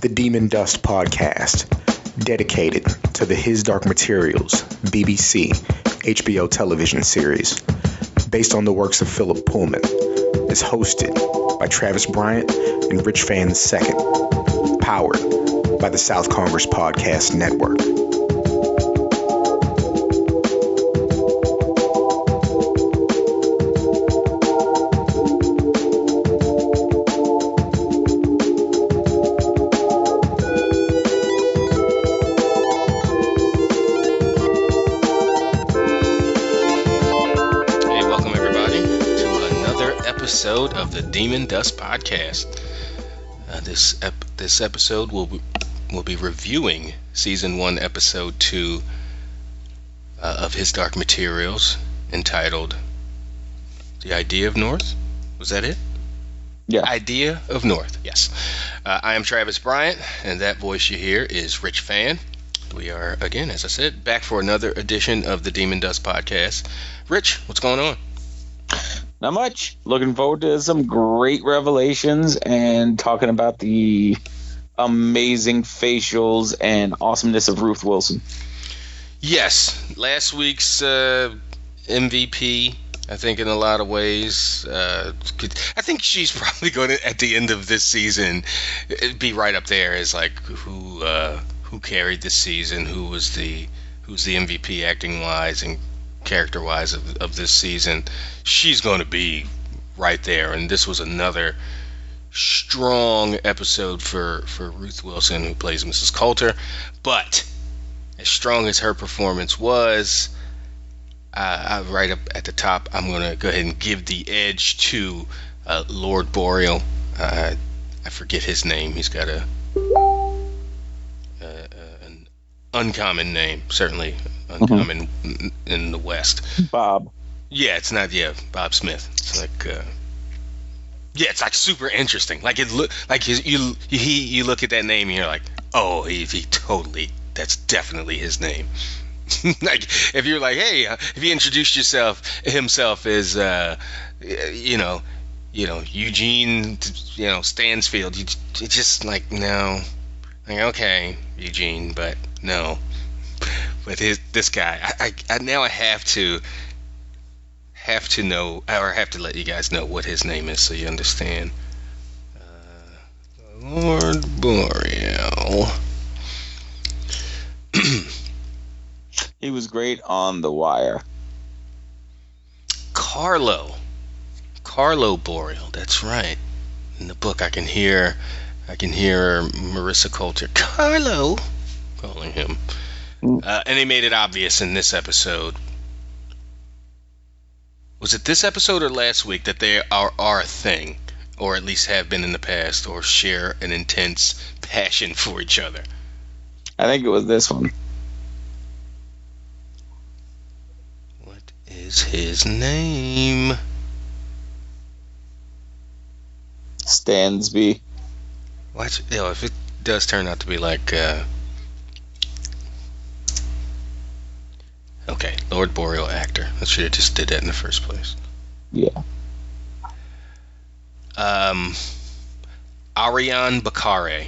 the Demon Dust podcast, dedicated to the His Dark Materials BBC HBO television series, based on the works of Philip Pullman, is hosted by Travis Bryant and Rich Fan II, powered by the South Congress Podcast Network. Demon Dust Podcast. Uh, this ep- this episode will be, will be reviewing season one, episode two uh, of His Dark Materials, entitled "The Idea of North." Was that it? Yeah. Idea of North. Yes. Uh, I am Travis Bryant, and that voice you hear is Rich Fan. We are again, as I said, back for another edition of the Demon Dust Podcast. Rich, what's going on? Not much. Looking forward to some great revelations and talking about the amazing facials and awesomeness of Ruth Wilson. Yes, last week's uh, MVP. I think in a lot of ways, uh, could, I think she's probably going to at the end of this season be right up there as like who uh, who carried the season, who was the who's the MVP acting wise and character wise of, of this season. She's going to be right there, and this was another strong episode for for Ruth Wilson who plays Mrs. Coulter, but as strong as her performance was, uh, right up at the top, I'm going to go ahead and give the edge to uh, Lord Boreal. Uh, I forget his name. He's got a an uncommon name, certainly uncommon in, in the West. Bob. Yeah, it's not. Yeah, Bob Smith. It's like. Uh, yeah, it's like super interesting. Like it look like his, you he you look at that name and you're like, oh, he, he totally that's definitely his name. like if you're like, hey, uh, if he introduced yourself himself as uh, you know, you know Eugene, you know Stansfield, you, you just like no, like okay, Eugene, but no, but his this guy, I, I, I now I have to have to know or have to let you guys know what his name is so you understand. Uh, Lord Boreal. He was great on The Wire. Carlo. Carlo Boreal, that's right. In the book I can hear I can hear Marisa Coulter, Carlo calling him. Uh, and they made it obvious in this episode. Was it this episode or last week that they are, are a thing, or at least have been in the past, or share an intense passion for each other? I think it was this one. What is his name? Stansby. Watch, you know, if it does turn out to be like, uh, okay, Lord Boreal actor. I should have just did that in the first place. Yeah. Um, Ariyon Bakare.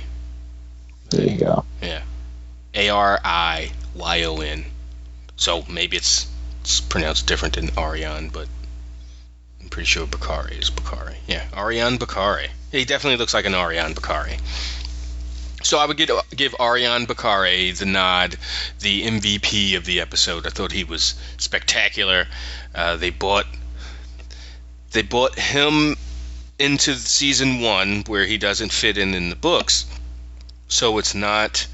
There you go. Yeah, A R I Y O N. So maybe it's, it's pronounced different than Ariane, but I'm pretty sure Bakare is Bakare. Yeah, Ariyon Bakare. He definitely looks like an Ariyon Bakare. So I would give, give Ariyon Bakare the nod, the MVP of the episode. I thought he was spectacular. Uh, they bought they bought him into season one where he doesn't fit in in the books. So it's not.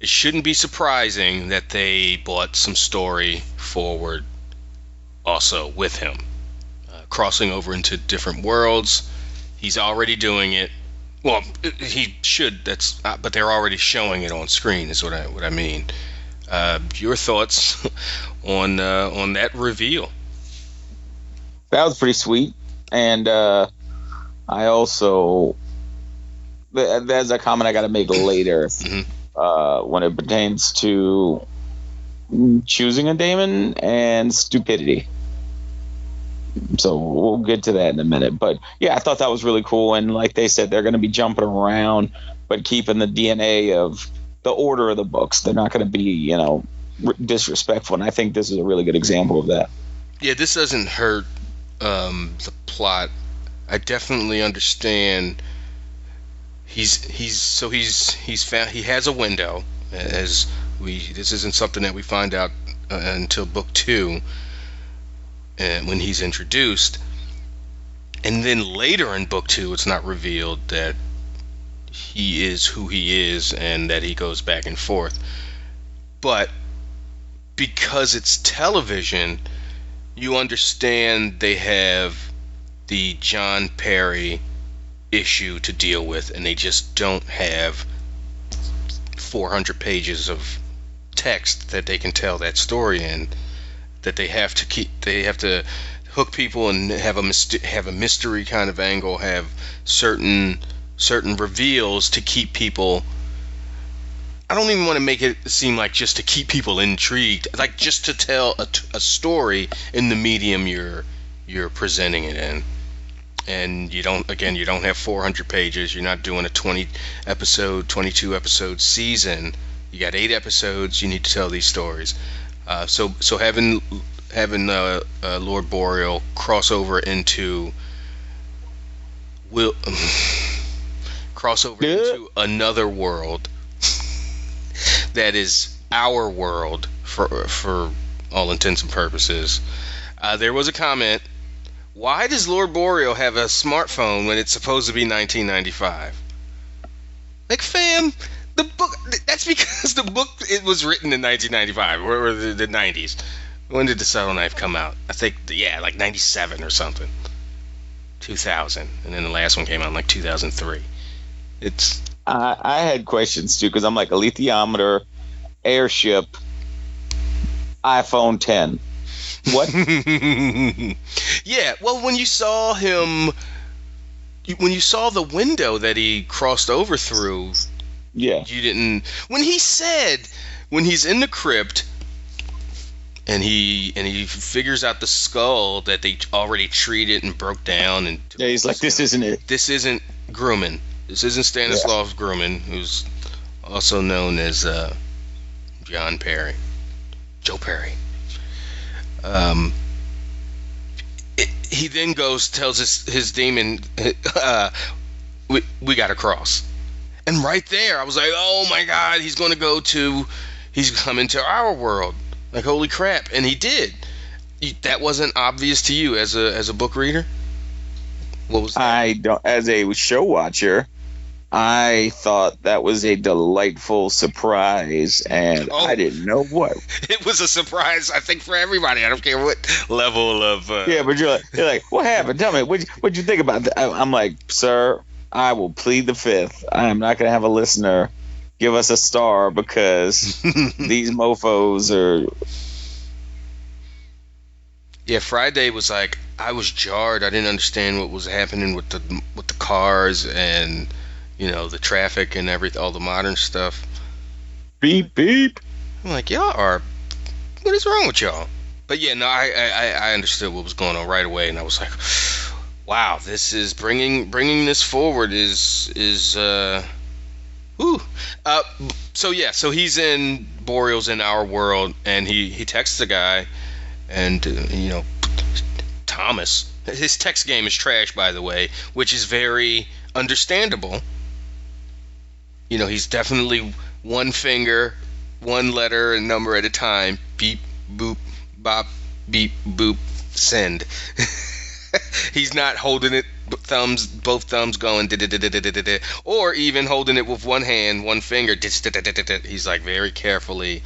It shouldn't be surprising that they bought some story forward also with him. Uh, crossing over into different worlds. He's already doing it. Well, he should. That's, uh, but they're already showing it on screen. Is what I what I mean. Uh, your thoughts on uh, on that reveal? That was pretty sweet. And uh, I also, th- there's a comment I got to make later Mhm. uh, when it pertains to choosing a demon and stupidity. So we'll, get to that in a minute. But yeah, I thought that was really cool. And like they said, they're going to be jumping around, but keeping the DNA of the order of the books. They're not going to be, you know, r- disrespectful. And I think this is a really good example of that. Yeah, this doesn't hurt um, the plot. I definitely understand. He's he's so he's he's found he has a window as we this isn't something that we find out uh, until book two and when he's introduced and then later in book two it's not revealed that he is who he is and that he goes back and forth but because it's television you understand they have the John Parry issue to deal with, and they just don't have 400 pages of text that they can tell that story in. That they have to keep, they have to hook people and have a myst- have a mystery kind of angle, have certain certain reveals to keep people. I don't even want to make it seem like just to keep people intrigued, like just to tell a, a story in the medium you're you're presenting it in and you don't again you don't have 400 pages you're not doing a 20 episode 22 episode season you got eight episodes you need to tell these stories uh, so so having having uh, uh, lord boreal cross over into will cross over Yeah. into another world that is our world for for all intents and purposes uh, there was a comment why does Lord Boreal have a smartphone when it's supposed to be 1995? Like, fam, the book. That's because the book it was written in 1995 or, the, the 90s. When did the subtle knife come out? I think, yeah, like 97 or something. 2000, and then the last one came out in like 2003. It's I, I had questions too because I'm like alethiometer, airship, iPhone 10. What? yeah, well, when you saw him, when you saw the window that he crossed over through, yeah. you didn't. When he said, when he's in the crypt, and he and he figures out the skull that they already treated and broke down, and Yeah, he's like, this isn't it. this isn't Grumman. This isn't Stanislaus Grumman, who's also known as uh, John Parry, Joe Perry. Um, it, he then goes tells his his demon, uh, we we got to cross, and right there I was like, oh my God, he's going to go to, he's coming to our world. Like holy crap, and he did. That wasn't obvious to you as a as a book reader. What was that? I don't, as a show watcher, I thought that was a delightful surprise, and Oh. I didn't know what. it was a surprise, I think, for everybody. I don't care what level of. Uh, Yeah, but you're like, you're like, what happened? Tell me, what what you think about that? I'm like, sir, I will plead the fifth. I am not gonna have a listener give us a star because these mofo's are. yeah, Friday was like I was jarred. I didn't understand what was happening with the with the cars and you know the traffic and everything, all the modern stuff. Beep beep. I'm like, y'all are. What is wrong with y'all? But yeah, no, I I, I understood what was going on right away, and I was like, wow, this is bringing bringing this forward is is uh, woo. Uh, so yeah, so he's in Boreal's in our world, and he he texts the guy, and uh, you know, Thomas. His text game is trash, by the way, which is very understandable. You know, he's definitely one finger, one letter and number at a time. Beep, boop, bop, beep, boop, send. He's not holding it thumbs, both thumbs going, or even holding it with one hand, one finger. He's like very carefully,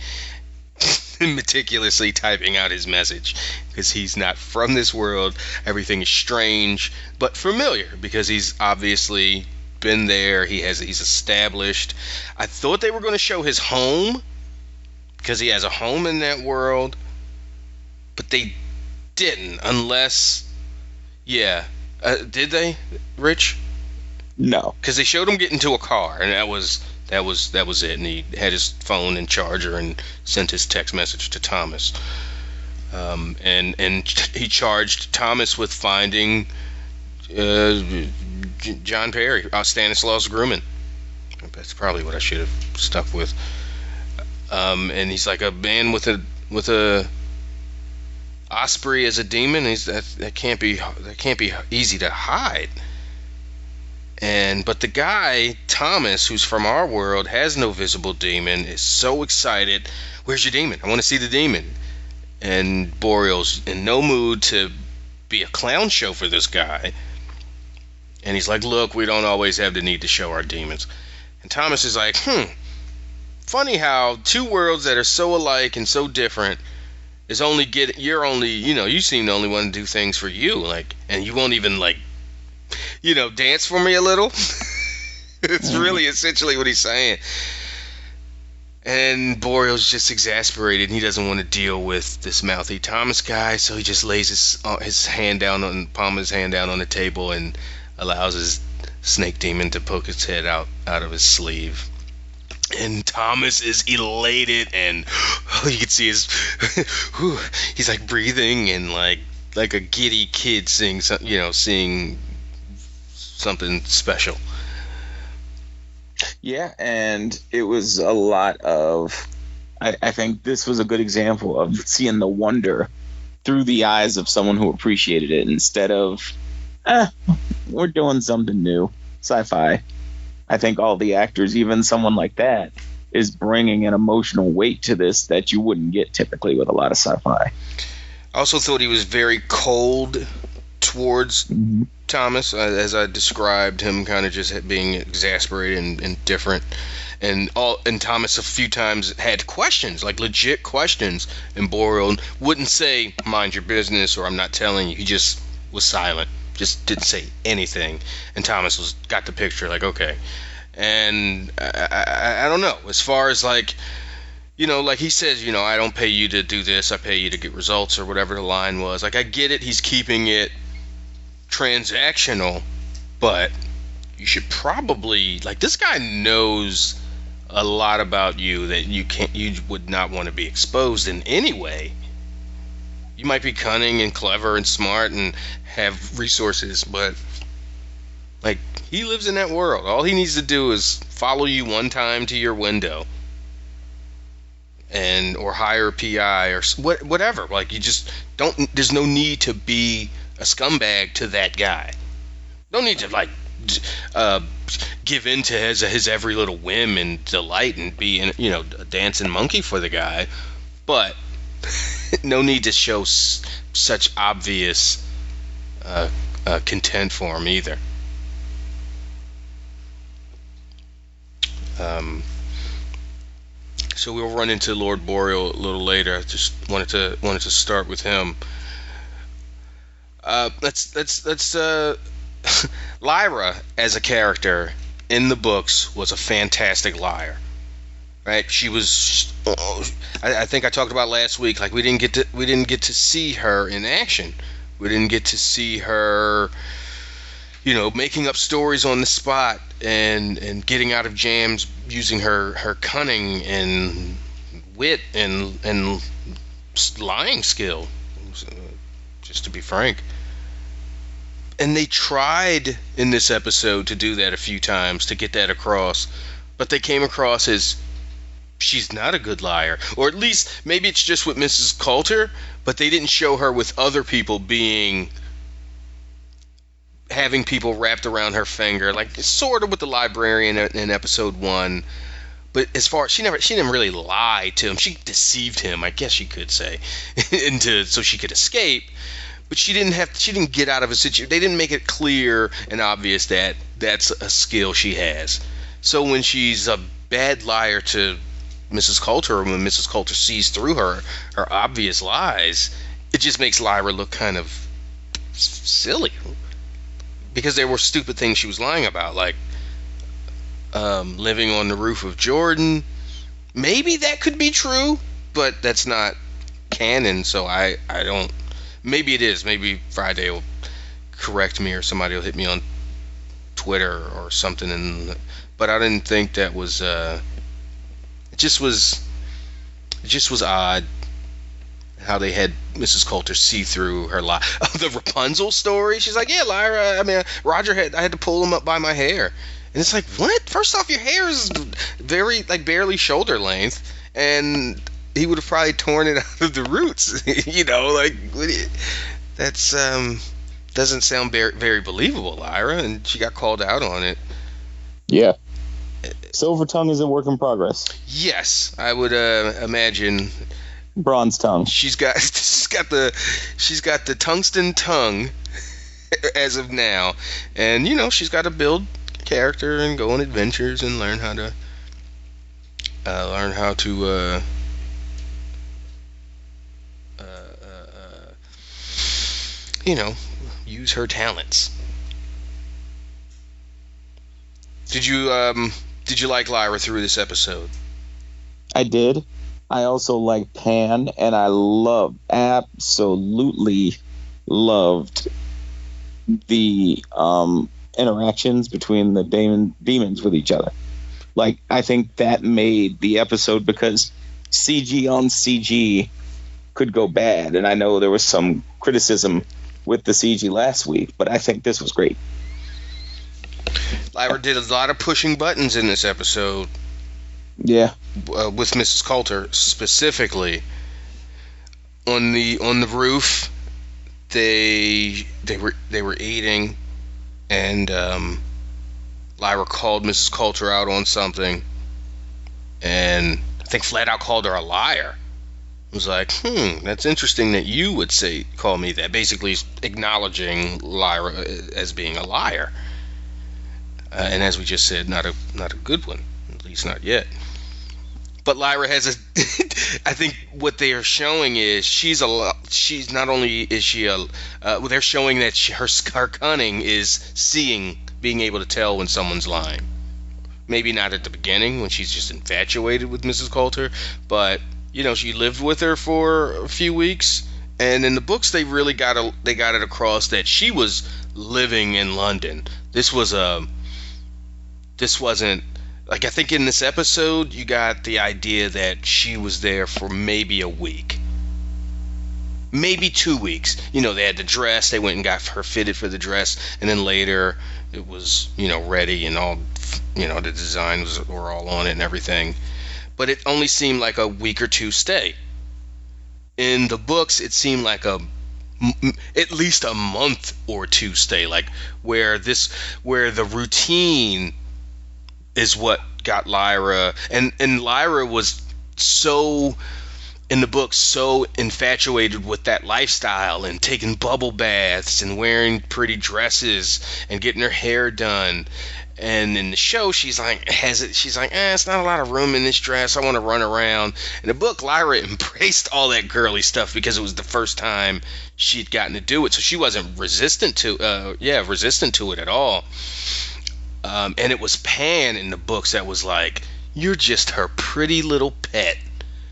meticulously typing out his message because he's not from this world. Everything is strange but familiar because he's obviously been there. He has he's established. I thought they were going to show his home because he has a home in that world, but they didn't. Unless, yeah, uh, did they, Rich? No. Because they showed him get into a car, and that was that was that was it. And he had his phone and charger and sent his text message to Thomas. Um, and and he charged Thomas with finding uh, John Parry, uh, Stanislaus Grumman. That's probably what I should have stuck with. Um, and he's like a man with a with a Osprey is a demon. He's that that can't be that can't be easy to hide. And but the guy Thomas, who's from our world, has no visible demon, is so excited. Where's your demon? I want to see the demon. And Boreal's in no mood to be a clown show for this guy. And he's like, "Look, we don't always have the need to show our demons." And Thomas is like, "Hmm, funny how two worlds that are so alike and so different is only get you're only you know you seem to only want to do things for you like and you won't even like you know dance for me a little? It's really essentially what he's saying. And Boreal's just exasperated. And he doesn't want to deal with this mouthy Thomas guy so he just lays his uh, his hand down on palm his hand down on the table and allows his snake demon to poke its head out out of his sleeve and Thomas is elated, and you can see his, whew, he's like breathing and like like a giddy kid seeing some, you know, seeing something special. Yeah, and it was a lot of. I, I think this was a good example of seeing the wonder through the eyes of someone who appreciated it instead of, eh, we're doing something new, sci-fi. I think all the actors, even someone like that, is bringing an emotional weight to this that you wouldn't get typically with a lot of sci-fi. I also thought he was very cold towards mm-hmm. Thomas, uh, as I described him, kind of just being exasperated and, and different. And all and Thomas a few times had questions, like legit questions, and Boreal wouldn't say "mind your business" or "I'm not telling you." He just was silent just didn't say anything. And Thomas was got the picture, like okay. And I, I, I don't know. As far as like, you know, like he says, you know, I don't pay you to do this. I pay you to get results or whatever the line was. Like I get it. He's keeping it transactional, but you should probably like this guy knows a lot about you that you can't you would not want to be exposed in any way you might be cunning and clever and smart and have resources, but like he lives in that world. All he needs to do is follow you one time to your window and or hire a PI or what whatever. Like you just don't there's no need to be a scumbag to that guy. No need to like uh, give in to his his every little whim and delight and be you know a dancing monkey for the guy, but no need to show s- such obvious uh, uh, content for him either. Um, so we'll run into Lord Boreal a little later. I Just wanted to wanted to start with him. Uh, let's let's let's uh, Lyra as a character in the books was a fantastic liar right? She was. I, I, think I talked about last week. Like we didn't get to we didn't get to see her in action. We didn't get to see her, you know, making up stories on the spot and and getting out of jams using her her cunning and wit and and lying skill. Just to be frank. And they tried in this episode to do that a few times to get that across, but they came across as she's not a good liar. Or at least maybe it's just with Mrs. Coulter, but they didn't show her with other people being having people wrapped around her finger, like sort of with the librarian in episode one. But as far she never she didn't really lie to him. She deceived him, I guess you could say, into so she could escape. But she didn't have she didn't get out of a situation. They didn't make it clear and obvious that that's a skill she has. So when she's a bad liar to Mrs. Coulter, when Mrs. Coulter sees through her her obvious lies, it just makes Lyra look kind of silly because there were stupid things she was lying about, like um, living on the roof of Jordan. Maybe that could be true, but that's not canon, so I I don't. Maybe it is. Maybe Friday will correct me, or somebody will hit me on Twitter or something. And but I didn't think that was. Uh, it just was it just was odd how they had Mrs. Coulter see through her lie. the Rapunzel story. She's like, yeah, Lyra. I mean, Roger had I had to pull him up by my hair, and it's like, what? First off, your hair is very like barely shoulder length, and he would have probably torn it out of the roots. you know, like that's um doesn't sound very very believable, Lyra, and she got called out on it. Yeah. Silver tongue is a work in progress. Yes, I would uh, imagine. Bronze tongue. She's got she's got the she's got the tungsten tongue as of now, and you know she's got to build character and go on adventures and learn how to uh, learn how to uh, uh, uh, you know use her talents. Did you um did you like Lyra through this episode? I did. I also like Pan, and I love absolutely loved the um, interactions between the demon demons with each other. Like I think that made the episode because CG on CG could go bad, and I know there was some criticism with the CG last week, but I think this was great. Lyra did a lot of pushing buttons in this episode. Yeah, uh, with Mrs. Coulter specifically on the on the roof. They they were they were eating, and um, Lyra called Mrs. Coulter out on something, and I think flat out called her a liar. It was like, hmm, that's interesting that you would say call me that. Basically, acknowledging Lyra uh, as being a liar uh, and as we just said, not a not a good one, at least not yet. But Lyra has a. I think what they are showing is she's a. She's not only is she a. Uh, they're showing that she, her her cunning is seeing, being able to tell when someone's lying. Maybe not at the beginning when she's just infatuated with Mrs. Coulter, but you know she lived with her for a few weeks, and in the books they really got a, they got it across that she was living in London. This was a this wasn't like I think in this episode you got the idea that she was there for maybe a week. Maybe two weeks. You know, they had the dress, they went and got her fitted for the dress, and then later it was, you know, ready and all you know, the designs were all on it and everything. But it only seemed like a week or two stay. In the books, it seemed like a at least a month or two stay like where this where the routine is what got Lyra. And and Lyra was so in the book so infatuated with that lifestyle and taking bubble baths and wearing pretty dresses and getting her hair done. And in the show she's like has it she's like eh, it's not a lot of room in this dress. I want to run around. In the book lyra embraced all that girly stuff because it was the first time she'd gotten to do it. So she wasn't resistant to uh yeah resistant to it at all um, and it was Pan in the books that was like, You're just her pretty little pet.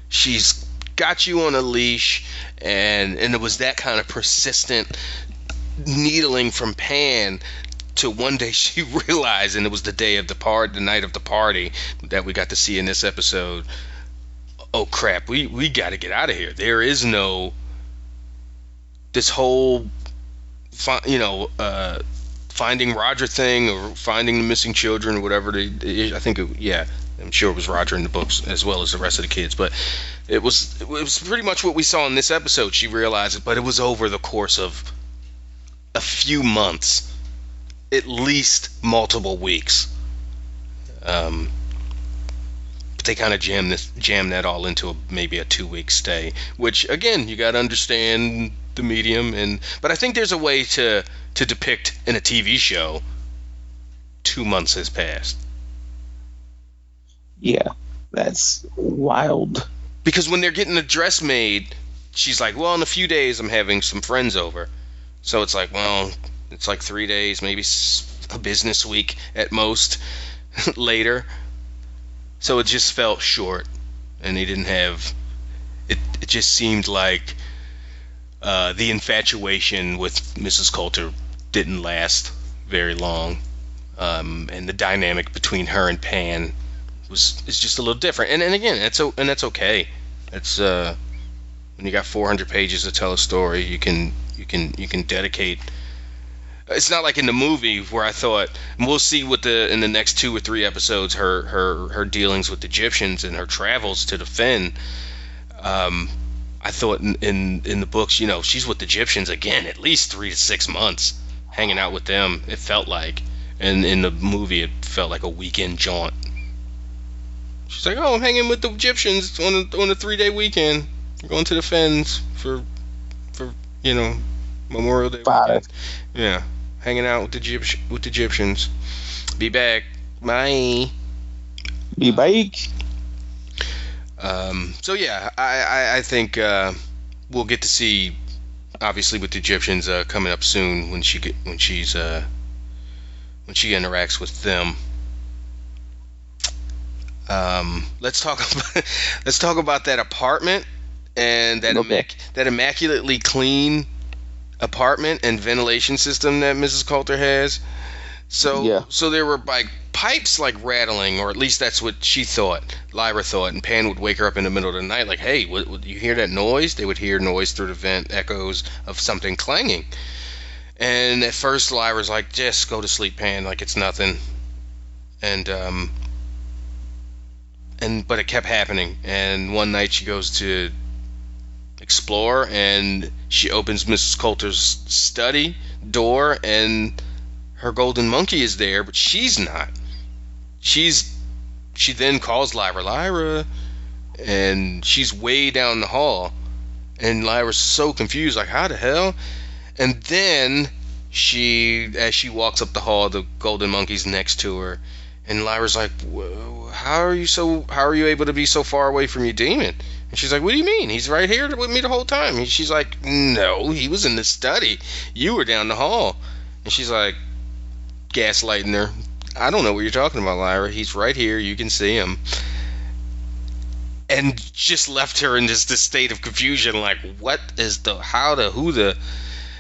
She's got you on a leash. And, and it was that kind of persistent needling from Pan to one day she realized, and it was the day of the part, the night of the party that we got to see in this episode. Oh crap, we we got to get out of here. There is no this whole, you know, uh, finding Roger thing or finding the missing children or whatever. I think, it, yeah, I'm sure it was Roger in the books as well as the rest of the kids. But it was it was pretty much what we saw in this episode. She realized it, but it was over the course of a few months, at least multiple weeks. Um, but they kind of jam this jam that all into a, maybe a two week stay, which again you got to understand the medium and but I think there's a way to to depict in a TV show two months has passed. Yeah, that's wild. Because when they're getting a dress made, she's like, "Well, in a few days, I'm having some friends over." So it's like, well, it's like three days, maybe a business week at most later. So it just felt short, and they didn't have. It. It just seemed like uh, the infatuation with Mrs. Coulter didn't last very long, um, and the dynamic between her and Pan was is just a little different. And, and again, that's and that's okay. It's uh, when you got 400 pages to tell a story, you can you can you can dedicate. It's not like in the movie where I thought, we'll see what the in the next two or three episodes her her her dealings with Gyptians and her travels to the Fen. Um, I thought in, in in the books, you know, she's with the Gyptians again at least three to six months, hanging out with them. It felt like, and in the movie, it felt like a weekend jaunt. She's like, "Oh, I'm hanging with the Gyptians on a, on a three day weekend. We're going to the Fens for for you know Memorial Day. Weekend. Yeah, hanging out with the Egypt- with the Gyptians. Be back. Bye." Be back. Um, so yeah, I, I, I think uh, we'll get to see, obviously, with the Gyptians uh, coming up soon when she get, when she's uh, when she interacts with them. Um, let's talk about let's talk about that apartment and that immac- that immaculately clean apartment and ventilation system that Mrs. Coulter has. So Yeah. so there were like pipes like rattling, or at least that's what she thought. Lyra thought, and Pan would wake her up in the middle of the night, like, "Hey, what, what, you hear that noise?" They would hear noise through the vent, echoes of something clanging. And at first, Lyra's like, "Just go to sleep, Pan, like it's nothing." And um, and but it kept happening. And one night she goes to explore, and she opens Mrs. Coulter's study door, and her golden monkey is there, but she's not. She's she then calls Lyra, Lyra, and she's way down the hall, and Lyra's so confused, like how the hell? And then she, as she walks up the hall, the golden monkey's next to her, and Lyra's like, "Whoa, how are you so? How are you able to be so far away from your demon? And she's like, what do you mean? He's right here with me the whole time. And she's like, no, he was in the study. You were down the hall. And she's like, gaslighting her. I don't know what you're talking about, Lyra. He's right here. You can see him. And just left her in this, this state of confusion, like, what is the, how the, who the,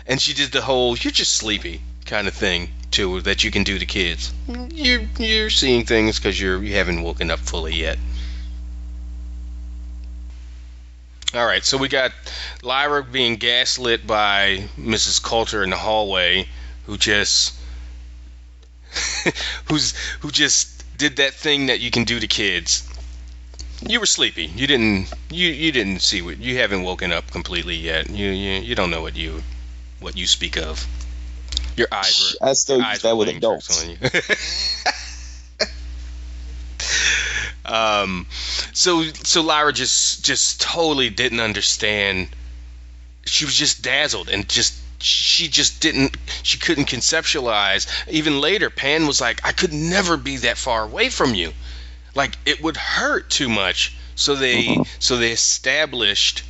and she did the whole, you're just sleepy kind of thing too that you can do to kids. You're you're seeing things because you're you haven't woken up fully yet. All right, so we got Lyra being gaslit by Mrs. Coulter in the hallway, who just who's who just did that thing that you can do to kids. You were sleepy. You didn't you you didn't see what you haven't woken up completely yet. You you, you don't know what you what you speak of. Your eyes were I still use that with adults. on you. um, so so Lyra just just totally didn't understand. She was just dazzled and just she just didn't she couldn't conceptualize. Even later, Pan was like, I could never be that far away from you. Like it would hurt too much. So they Mhm. so they established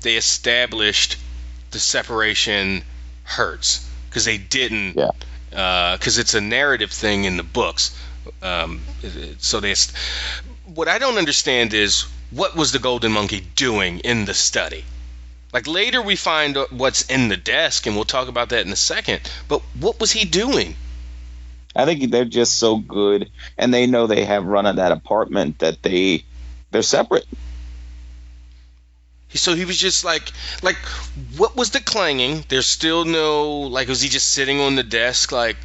they established the separation hurts because they didn't Yeah. because it's a narrative thing in the books um, so they what i don't understand is what was the golden monkey doing in the study like later we find what's in the desk and we'll talk about that in a second but what was he doing I think they're just so good, and they know they have run of that apartment that they they're separate. so he was just like like what was the clanging there's still no like was he just sitting on the desk like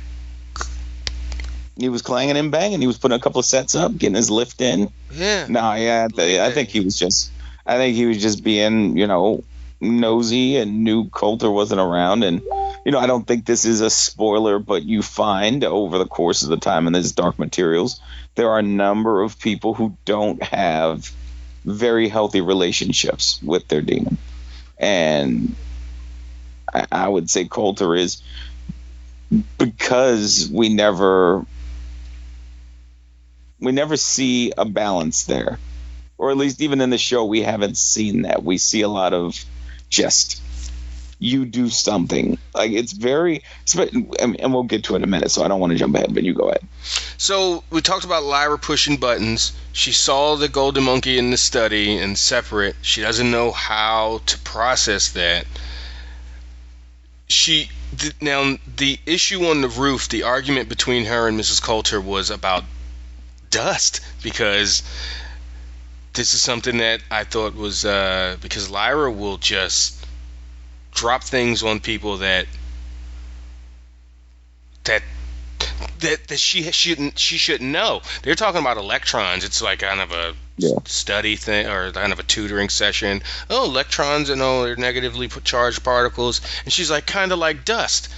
He was clanging and banging. He was putting a couple of sets up, getting his lift in. yeah No, yeah, I, I think he was just. I think he was just being, you know, nosy and knew Coulter wasn't around. And you know, I don't think this is a spoiler, but you find over the course of the time in this Dark Materials, there are a number of people who don't have very healthy relationships with their demon, and I, I would say Coulter is because we never we never see a balance there or at least even in the show we haven't seen that we see a lot of just you do something like it's very and we'll get to it in a minute so i don't want to jump ahead but you go ahead So we talked about Lyra pushing buttons. She saw the golden monkey in the study and separate. She doesn't know how to process that. She now the issue on the roof, the argument between her and Mrs. Coulter was about dust because this is something that I thought was uh, because Lyra will just drop things on people that that that, that she shouldn't she shouldn't know. They're talking about electrons. It's like kind of a Yeah. study thing or kind of a tutoring session. Oh, electrons and oh, they're negatively charged particles, and she's like kind of like dust.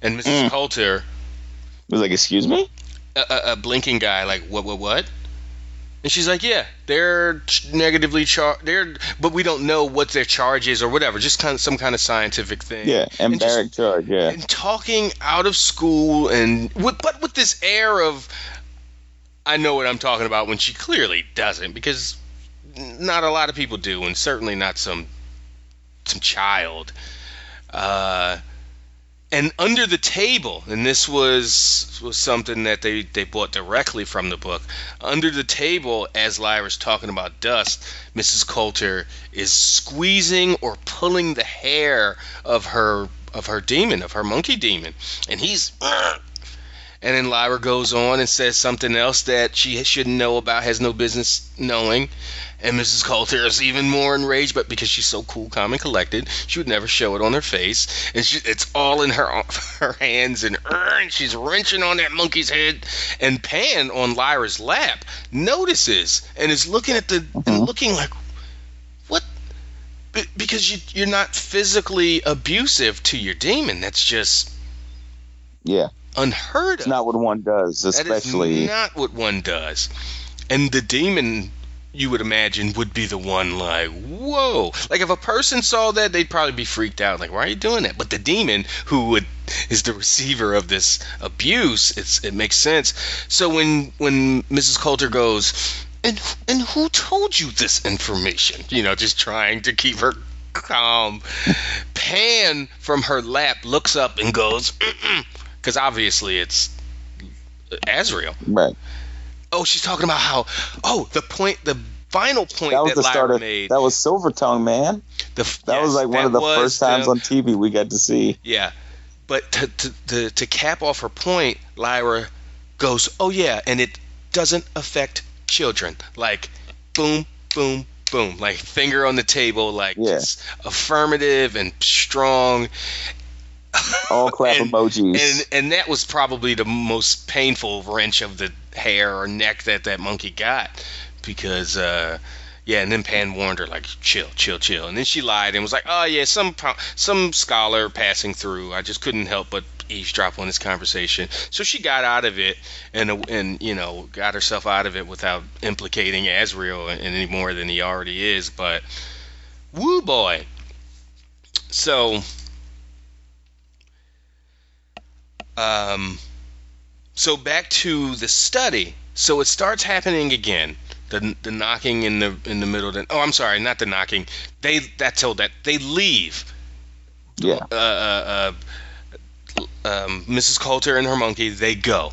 And Mrs. Mm. Coulter, was like, excuse me? a, a, a blinking guy, like what what what? And she's like, yeah, they're negatively charged. They're, but we don't know what their charge is or whatever. Just kind of some kind of scientific thing. Yeah, just- Charge, yeah. and talking out of school and with, but with this air of I know what I'm talking about when she clearly doesn't because not a lot of people do and certainly not some some child uh, and under the table and this was was something that they they bought directly from the book under the table as Lyra's talking about dust Mrs. Coulter is squeezing or pulling the hair of her of her demon of her monkey demon and he's and then Lyra goes on and says something else that she shouldn't know about, has no business knowing. And Mrs. Coulter is even more enraged, but because she's so cool, calm, and collected, she would never show it on her face. And she, it's all in her her hands, and, er, and she's wrenching on that monkey's head. And Pan on Lyra's lap notices and is looking at the and Mhm. looking like, what? Be- Because you, you're not physically abusive to your demon. That's just Yeah. unheard It's not what one does, That is especially. not what one does. And the demon, you would imagine, would be the one like, whoa. Like if a person saw that, they'd probably be freaked out. Like, why are you doing that? But the demon, who would is the receiver of this abuse, it's it makes sense. So when when Mrs. Coulter goes, and and who told you this information? You know, just trying to keep her calm. Pan from her lap looks up and goes, because obviously it's Asriel. right. Oh, she's talking about how. Oh, the point, the final point That was that, the Lyra start of. made. That was Silver Tongue, man. the, That yes, was like one of the first times the- on TV we got to see. Yeah, but to, to to to cap off her point, Lyra goes, "Oh yeah, and it doesn't affect children." Like, boom, boom, boom, like finger on the table, like Yeah. just affirmative and strong. All clap And- emojis. and and that was probably the most painful wrench of the hair or neck that that monkey got because uh yeah and then pan warned her like chill chill chill. And then she lied and was like oh yeah some some scholar passing through. I just couldn't help but eavesdrop on this conversation. So she got out of it and uh, and you know got herself out of it without implicating Asriel any more than he already is but woo boy. So um, so back to the study. So it starts happening again. The, the knocking in the in the middle. Of the, oh, I'm sorry, not the knocking. They that's told that they leave. yeah. Uh, uh, uh, um, Mrs. Coulter and her monkey they go,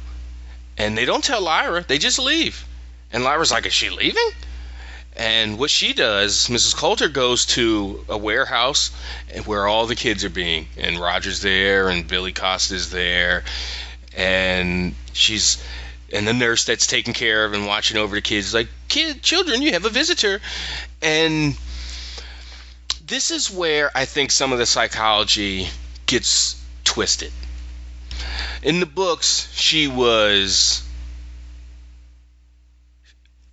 and they don't tell Lyra. They just leave. And Lyra's like, "Is she leaving?" And what she does, Mrs. Coulter goes to a warehouse where all the kids are being, and Roger's there, and Billy Costa's there, and she's, and the nurse that's taking care of and watching over the kids is like, "Kid, children, you have a visitor," and this is where I think some of the psychology gets twisted. In the books, she was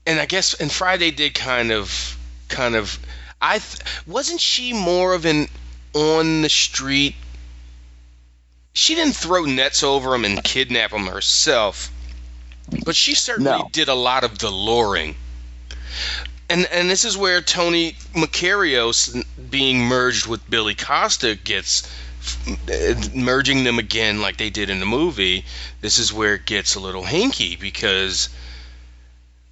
and I guess and Friday did kind of kind of I th- wasn't she more of an on the street she didn't throw nets over him and kidnap him herself but she certainly No. did a lot of the luring and and this is where Tony Makarios being merged with Billy Costa gets merging them again like they did in the movie this is where it gets a little hinky because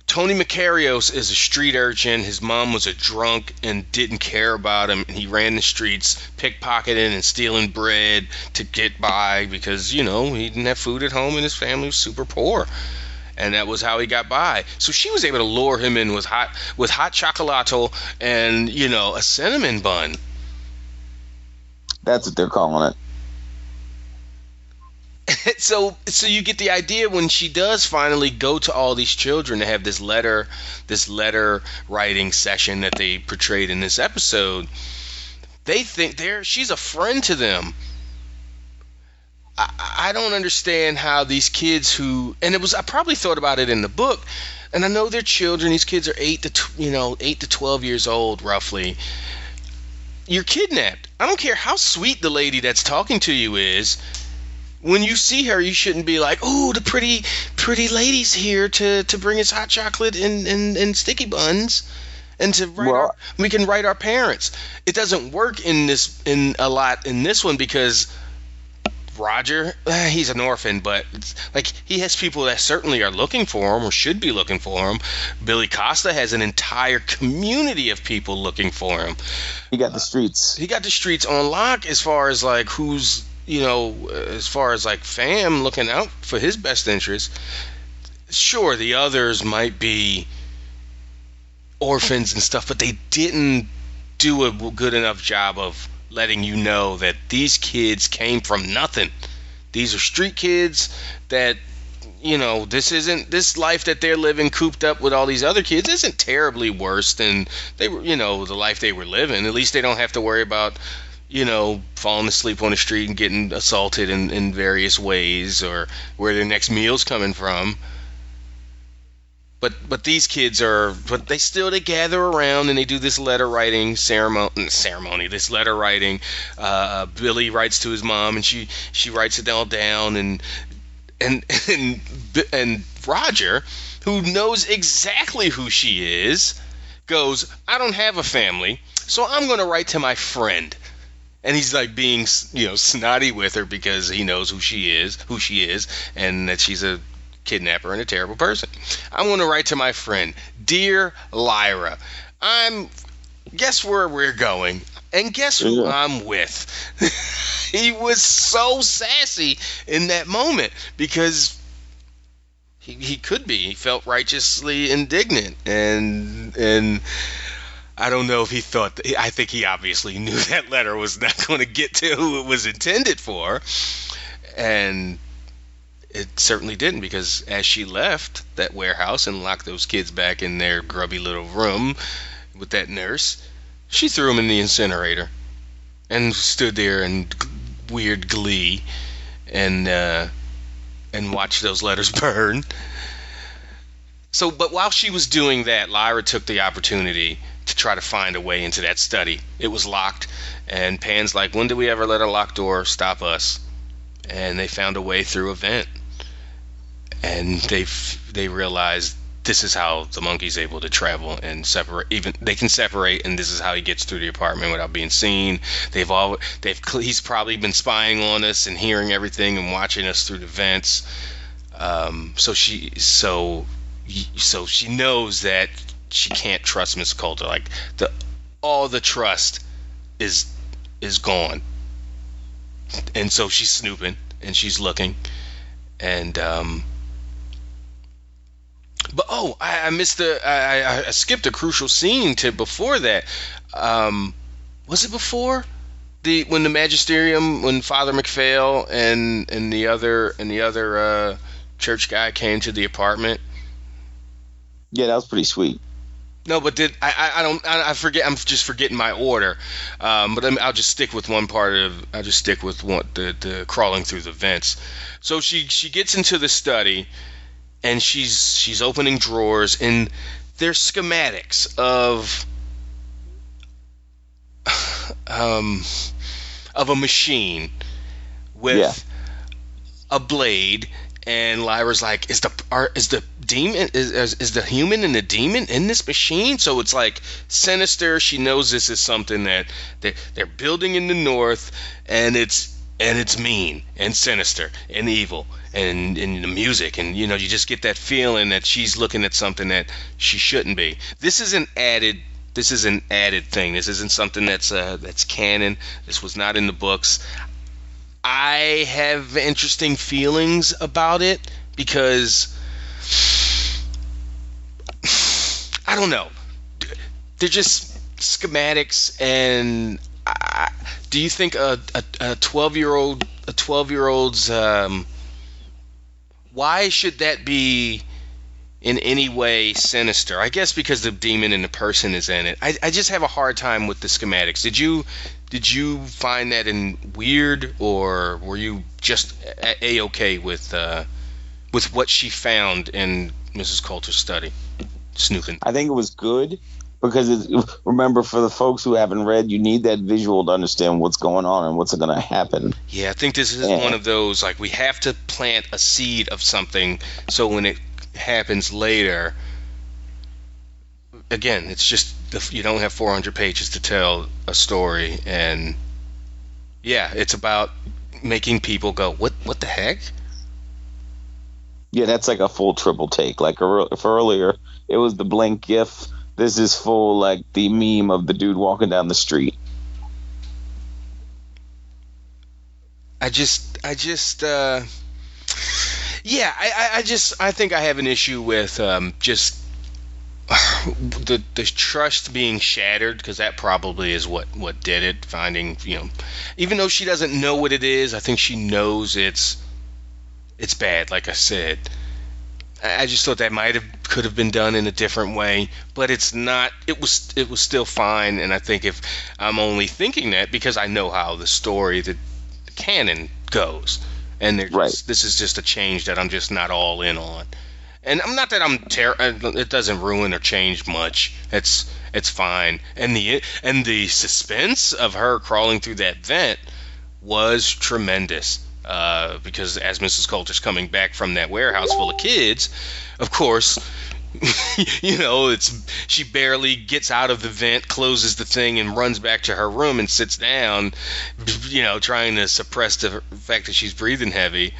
Tony Makarios is a street urchin. His mom was a drunk and didn't care about him. And he ran the streets, pickpocketing and stealing bread to get by because, you know, he didn't have food at home and his family was super poor. And that was how he got by. So she was able to lure him in with hot with hot chocolatl and, you know, a cinnamon bun. That's what they're calling it. so so you get the idea when she does finally go to all these children to have this letter this letter writing session that they portrayed in this episode they think they're she's a friend to them. I, I don't understand how these kids who and it was I probably thought about it in the book and I know they're children these kids are 8 to tw- you know 8 to 12 years old roughly. You're kidnapped. I don't care how sweet the lady that's talking to you is when you see her, you shouldn't be like, "Oh, the pretty, pretty lady's here to to bring us hot chocolate and and, and sticky buns." And to write Well- our, we can write our parents. It doesn't work in this in a lot in this one because Roger, eh, he's an orphan, but it's, like he has people that certainly are looking for him or should be looking for him. Billy Costa has an entire community of people looking for him He got the streets. he got the streets on lock as far as like who's you know as far as like fam looking out for his best interest sure the others might be orphans and stuff but they didn't do a good enough job of letting you know that these kids came from nothing. These are street kids that you know this isn't this life that they're living cooped up with all these other kids isn't terribly worse than they were you know the life they were living. At least they don't have to worry about you know falling asleep on the street and getting assaulted in, in various ways or where their next meal's coming from. But but these kids are but they still they gather around and they do this letter writing ceremony ceremony this letter writing. Uh, billy writes to his mom and she she writes it all down and and and and roger who knows exactly who she is goes i don't have a family so i'm going to write to my friend and he's like being you know snotty with her because he knows who she is who she is and that she's a kidnapper and a terrible person. I'm going to write to my friend dear lyra i'm guess where we're going? And guess who Yeah. i'm with? He was so sassy in that moment because he, he could be. He felt righteously indignant and and I don't know if he thought. That, I think he obviously knew that letter was not going to get to who it was intended for, and it certainly didn't because as she left that warehouse and locked those kids back in their grubby little room with that nurse, she threw them in the incinerator and stood there in weird glee and uh, and watched those letters burn. So, but while she was doing that, Lyra took the opportunity to try to find a way into that study. It was locked, and Pan's like, "When did we ever let a locked door stop us?" And they found a way through a vent, and they they realized this is how the monkey's able to travel and separate. Even they can separate, and this is how he gets through the apartment without being seen. They've all they've he's probably been spying on us and hearing everything and watching us through the vents. Um, so she so so she knows that she can't trust Miss Coulter. Like the all the trust is is gone, and so she's snooping and she's looking, and um. But oh, I, I missed the I, I, skipped a crucial scene to before that. Um, was it before the when the magisterium when Father MacPhail and and the other and the other uh, church guy came to the apartment? Yeah, that was pretty sweet. No, but did I? I, I don't. I, I forget. I'm just forgetting my order. Um, but I'm, I'll just stick with one part of. I'll just stick with one the the crawling through the vents. So she she gets into the study, and she's she's opening drawers, and there's schematics of um of a machine with Yeah. a blade and Lyra's like is the are, is the demon is, is the human and the demon in this machine? So it's like sinister. She knows this is something that they, they're building in the north and it's and it's mean and sinister and evil and in the music and you know you just get that feeling that she's looking at something that she shouldn't be. This is an added this is an added thing. This isn't something that's uh, that's canon. This was not in the books I have interesting feelings about it because I don't know. They're just schematics, and I, do you think a twelve year old a twelve year old's um, why should that be in any way sinister? I guess because the demon and the person is in it. I, I just have a hard time with the schematics. Did you did you find that in weird, or were you just a okay with uh, with what she found in Mrs. Coulter's study, snooping? I think it was good because it, remember, for the folks who haven't read, you need that visual to understand what's going on and what's going to happen. Yeah, I think this is yeah. one of those like we have to plant a seed of something so when it happens later. Again, it's just you don't have 400 pages to tell a story, and yeah, it's about making people go, "What? What the heck?" Yeah, that's like a full triple take. Like if earlier, it was the blink gif. This is full like the meme of the dude walking down the street. I just, I just, uh, yeah, I, I just, I think I have an issue with um, just the the trust being shattered because that probably is what what did it. Finding you know, even though she doesn't know what it is, I think she knows it's it's bad. Like I said, I just thought that might have could have been done in a different way, but it's not. It was it was still fine, and I think if I'm only thinking that because I know how the story, the, the canon goes, and right. this is just a change that I'm just not all in on and I'm not that I'm ter- uh, it doesn't ruin or change much. It's it's fine. And the and the suspense of her crawling through that vent was tremendous. Uh, because as Mrs. Coulter's coming back from that warehouse full of kids, of course, you know, it's she barely gets out of the vent, closes the thing, and runs back to her room and sits down, you know, trying to suppress the fact that she's breathing heavy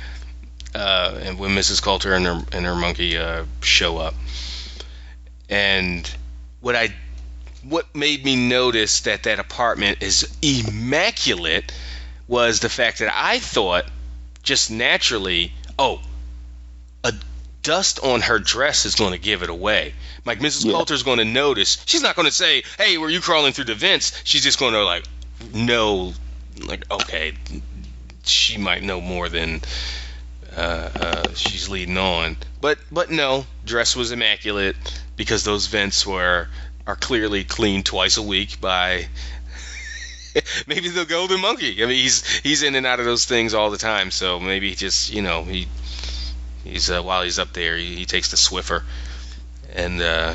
uh, and when Mrs. Coulter and her and her monkey uh, show up. And what I what made me notice that that apartment is immaculate was the fact that I thought just naturally, oh, a dust on her dress is going to give it away. Like Mrs. Yeah. Coulter's going to notice. She's not going to say, "Hey, were you crawling through the vents?" She's just going to like know, like, okay, she might know more than uh, uh, she's leading on. But but no, dress was immaculate because those vents were are clearly cleaned twice a week by maybe the golden monkey. I mean, he's he's in and out of those things all the time. So maybe he just you know he he's uh, while he's up there, he, he takes the Swiffer and uh,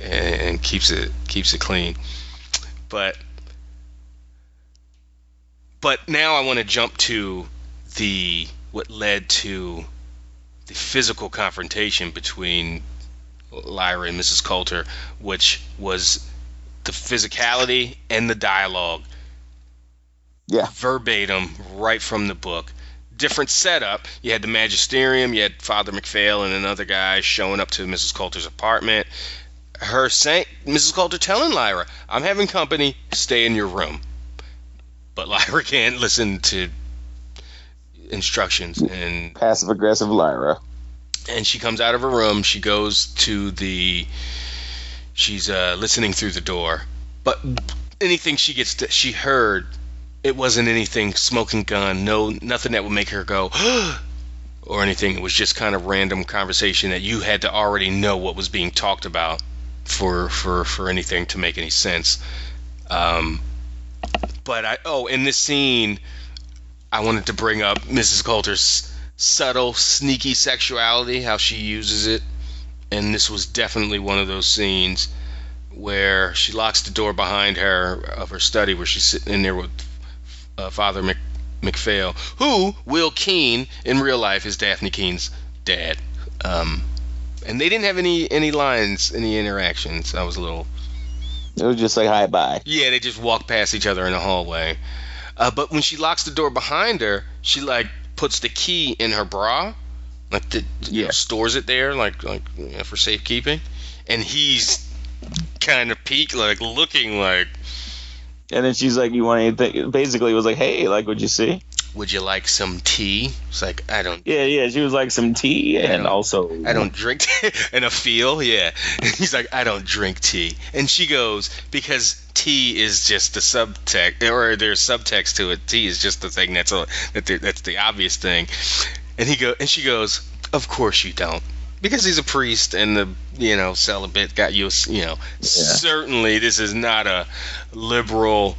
and keeps it keeps it clean. But but now I want to jump to the what led to the physical confrontation between Lyra and Mrs. Coulter, which was the physicality and the dialogue. Yeah. Verbatim, right from the book. Different setup. You had the magisterium, you had Father MacPhail and another guy showing up to Mrs. Coulter's apartment. Her saying, Mrs. Coulter telling Lyra, I'm having company, stay in your room. But Lyra can't listen to instructions and passive aggressive Lyra. And she comes out of her room. She goes to the. She's uh, listening through the door, but anything she gets, to, she heard, it wasn't anything smoking gun. No, nothing that would make her go. or anything. It was just kind of random conversation that you had to already know what was being talked about for for for anything to make any sense. Um, but I oh in this scene I wanted to bring up Mrs. Coulter's subtle, sneaky sexuality, how she uses it. And this was definitely one of those scenes where she locks the door behind her of her study where she's sitting in there with uh, Father Mc, MacPhail, who Will Keen in real life is Dafne Keen's dad. Um, and they didn't have any any lines, any interactions. I was a little. It was just like hi bye. Yeah, they just walked past each other in the hallway. Uh, but when she locks the door behind her, she like puts the key in her bra, like the yeah. know, stores it there, like like you know, for safekeeping. And he's kind of peek like looking like. And then she's like, "You want anything?" Basically, it was like, "Hey, like, what'd you see?" would you like some tea? It's like I don't. Yeah, yeah. She was like some tea, and also I don't drink and a feel. Yeah, he's like I don't drink tea, and she goes because tea is just the subtext, or there's subtext to it. T is just the thing that's a, that that's the obvious thing, and he go and she goes. Of course you don't. Because he's a priest and the you know celibate got you you know certainly this is not a liberal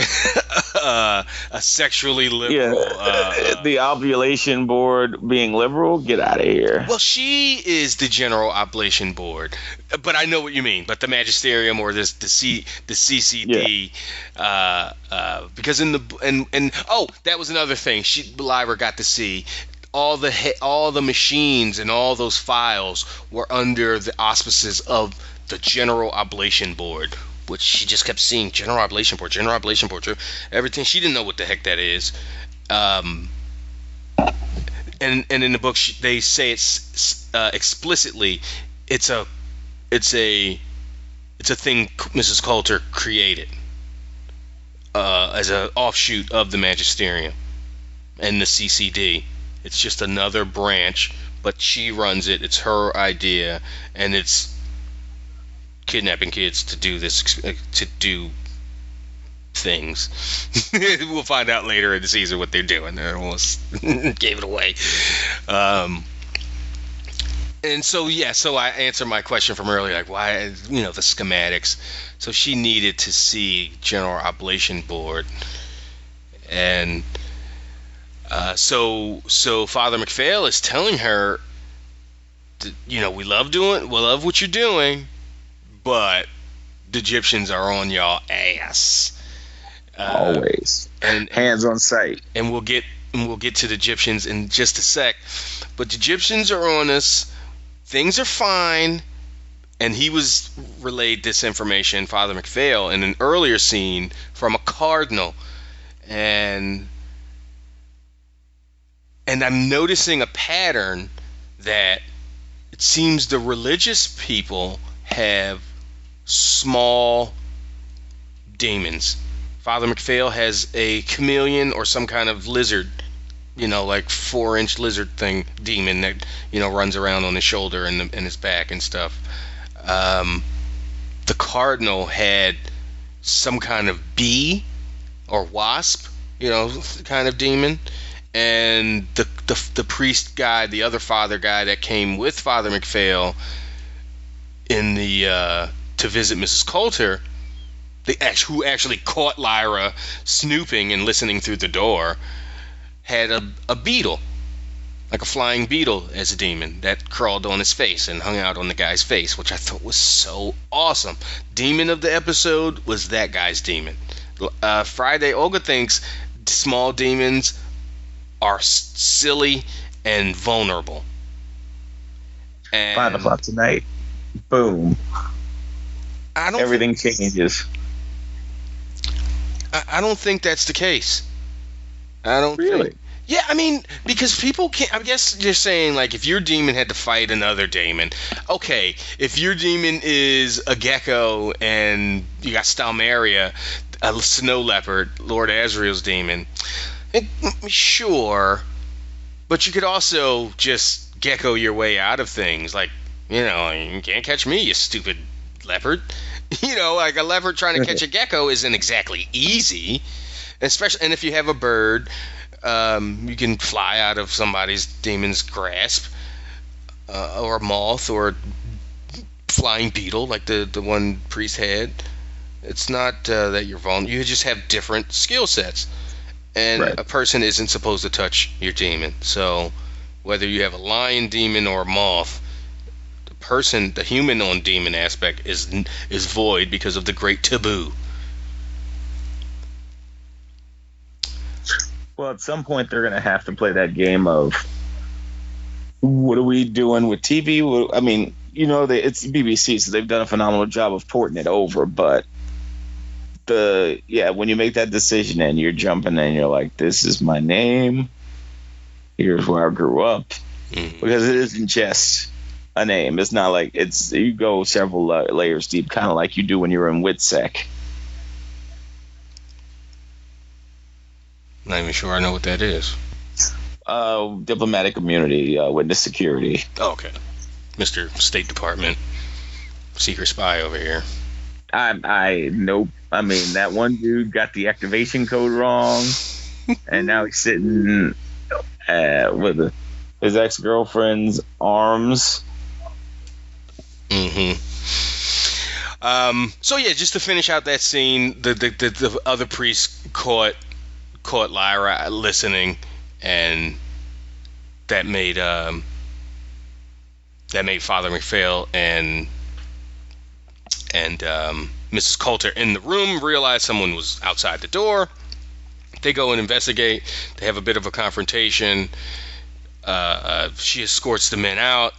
uh, a sexually liberal. Yeah, Uh, the ovulation board being liberal. Get out of here. well, she is the general oblation board, but I know what you mean. But the magisterium or this the C the CCD, uh, uh, because in the and and oh, that was another thing. She Lyra got to see all the he- all the machines and all those files were under the auspices of the general oblation board which she just kept seeing general oblation board general oblation board gen- everything she didn't know what the heck that is um, and and in the book she, they say it's uh, explicitly it's a it's a it's a thing Mrs. Coulter created uh, as an offshoot of the magisterium and the CCD. It's just another branch, but she runs it. It's her idea, and it's kidnapping kids to do this to do things. we'll find out later in the season what they're doing. I almost gave it away. Um, and so yeah, so I answered my question from earlier, like why you know the schematics. So she needed to see General Oblation Board, and uh, so so Father MacPhail is telling her, you know, we love doing, we love what you're doing, but the Gyptians are on y'all ass. Uh, Always and hands on sight. and we'll get and we'll get to the Gyptians in just a sec. But the Gyptians are on us. Things are fine. And he was relayed this information, Father MacPhail, in an earlier scene from a cardinal. And and I'm noticing a pattern that it seems the religious people have small demons. Father MacPhail has a chameleon or some kind of lizard, you know, like four inch lizard thing demon that you know runs around on his shoulder and, and his back and stuff. Um, the cardinal had some kind of bee or wasp, you know, kind of demon, and the the, the priest guy, the other father guy that came with Father MacPhail in the uh, to visit Mrs. Coulter act- who actually caught Lyra snooping and listening through the door, had a, a beetle, like a flying beetle, as a demon that crawled on his face and hung out on the guy's face, which I thought was so awesome. Demon of the episode was that guy's demon. Uh, Friday, Olga thinks small demons are s- silly and vulnerable. And Five o'clock tonight. Boom. I don't Everything changes. I, I don't think that's the case. I don't Really? think. Yeah, I mean, because people can't. I guess you're saying like if your demon had to fight another demon, okay. If your demon is a gecko and you got Stelmaria, a snow leopard, Lord Asriel's demon, it, sure, but you could also just gecko your way out of things. Like, you know, you can't catch me, you stupid leopard. You know, like a leopard trying to catch a gecko isn't exactly easy. Especially, and if you have a bird, um, you can fly out of somebody's demon's grasp, uh, or a moth, or a flying beetle like the the one priest had. It's not uh, that you're vulnerable. You just have different skill sets, and Right. a person isn't supposed to touch your demon. So, whether you have a lion demon or a moth, person, the human on demon aspect is is void because of the great taboo. Well, at some point they're going to have to play that game of what are we doing with TV? What- I mean, you know, they, it's BBC, so they've done a phenomenal job of porting it over. But the yeah, when you make that decision and you're jumping and you're like, this is my name. Here's where I grew up, Mhm. because it isn't just a name. It's not like it's you go several la- layers deep, kind of like you do when you're in WITSEC. Not even sure I know what that is. Uh, diplomatic immunity, uh, witness security. Oh, okay. Mr. State Department, secret spy over here. I I nope. I mean that one dude got the activation code wrong, and now he's sitting uh, with his ex girlfriend's arms. Mm-hmm. Um, so yeah, just to finish out that scene, the the, the, the other priest caught caught Lyra listening, and that made um, that made Father MacPhail and and um, Mrs. Coulter in the room realize someone was outside the door. They go and investigate. They have a bit of a confrontation. Uh, uh, she escorts the men out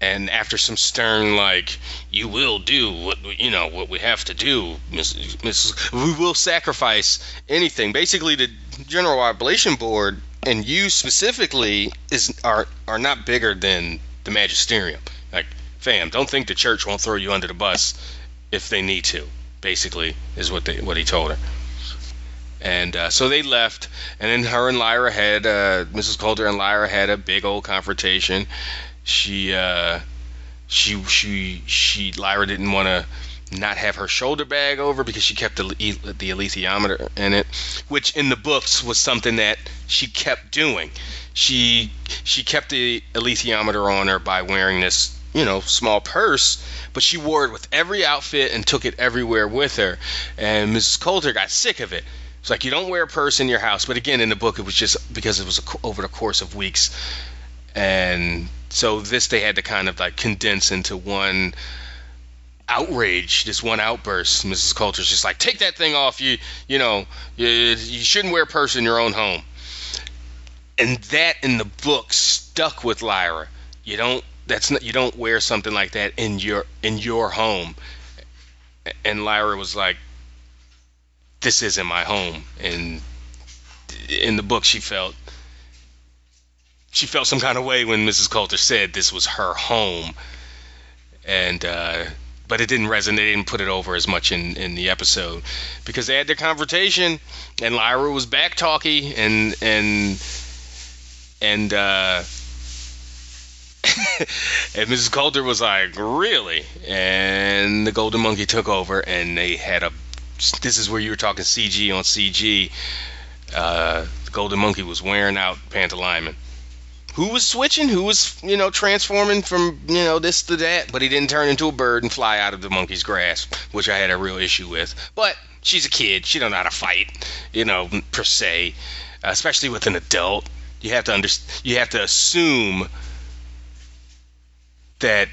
and after some stern like you will do what you know what we have to do mrs. we will sacrifice anything. Basically the general oblation board and you specifically is are are not bigger than the magisterium. Like fam don't think the church won't throw you under the bus if they need to basically is what they what he told her. And uh, so they left and then her and lyra had uh, mrs coulter and lyra had a big old confrontation she uh she she she Lyra didn't want to not have her shoulder bag over because she kept the the alethiometer in it, which in the books was something that she kept doing. She she kept the alethiometer on her by wearing this you know small purse, but she wore it with every outfit and took it everywhere with her. And Mrs. Coulter got sick of it. It's like you don't wear a purse in your house, but again in the book it was just because it was over the course of weeks and so this they had to kind of like condense into one outrage this one outburst. Mrs coulter's just like take that thing off. You you know you, you shouldn't wear a purse in your own home. And that in the book stuck with lyra. You don't that's not you don't wear something like that in your in your home. And lyra was like this isn't my home. And in the book she felt she felt some kind of way when Mrs. Coulter said this was her home, and uh, but it didn't resonate. They didn't put it over as much in in the episode because they had their confrontation, and Lyra was back talky, and and and uh, and Mrs. Coulter was like, really? And the Golden Monkey took over, and they had a. This is where you were talking CG on CG. Uh, the Golden Monkey was wearing out Pantalaimon who was switching, who was, you know, transforming from, you know, this to that, but he didn't turn into a bird and fly out of the monkey's grasp, which I had a real issue with. But she's a kid; she don't know how to fight, you know, per se, especially with an adult. You have to under, you have to assume that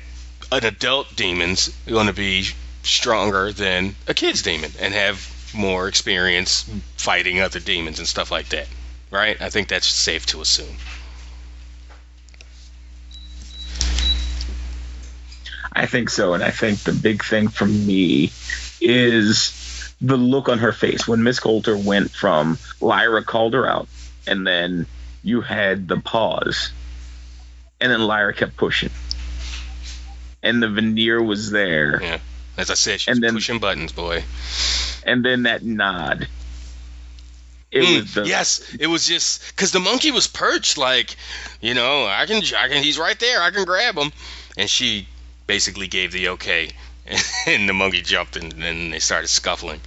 an adult demon's going to be stronger than a kid's demon and have more experience fighting other demons and stuff like that, right? I think that's safe to assume. I think so, and I think the big thing for me is the look on her face. When Miss Coulter went from Lyra called her out, and then you had the pause, and then Lyra kept pushing, and the veneer was there, Yeah. As I said, she's And then- pushing buttons, boy. and then that nod. It Mm, was the yes, it was just because the monkey was perched, like, you know, I can, I can, he's right there, I can grab him, and she basically gave the okay, and the monkey jumped, and then they started scuffling.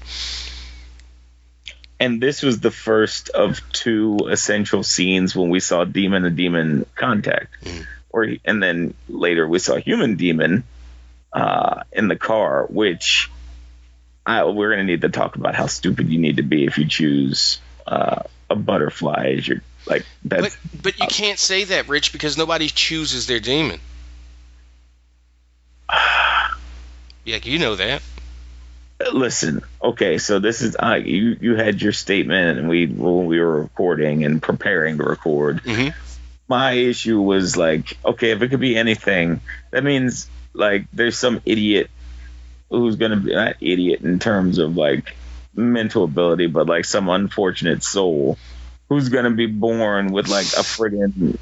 and this was the first of two essential scenes when we saw demon and demon contact Mhm. or and then later we saw human demon uh, in the car which I, we're going to need to talk about how stupid you need to be if you choose uh, a butterfly as your like that's But, but you can't say that, Rich, because nobody chooses their demon. Yeah, you know that. listen okay so this is uh, you you had your statement and we when we were recording and preparing to record Mhm. my issue was like okay if it could be anything that means like there's some idiot who's gonna be not idiot in terms of like mental ability but like some unfortunate soul who's gonna be born with like a friggin'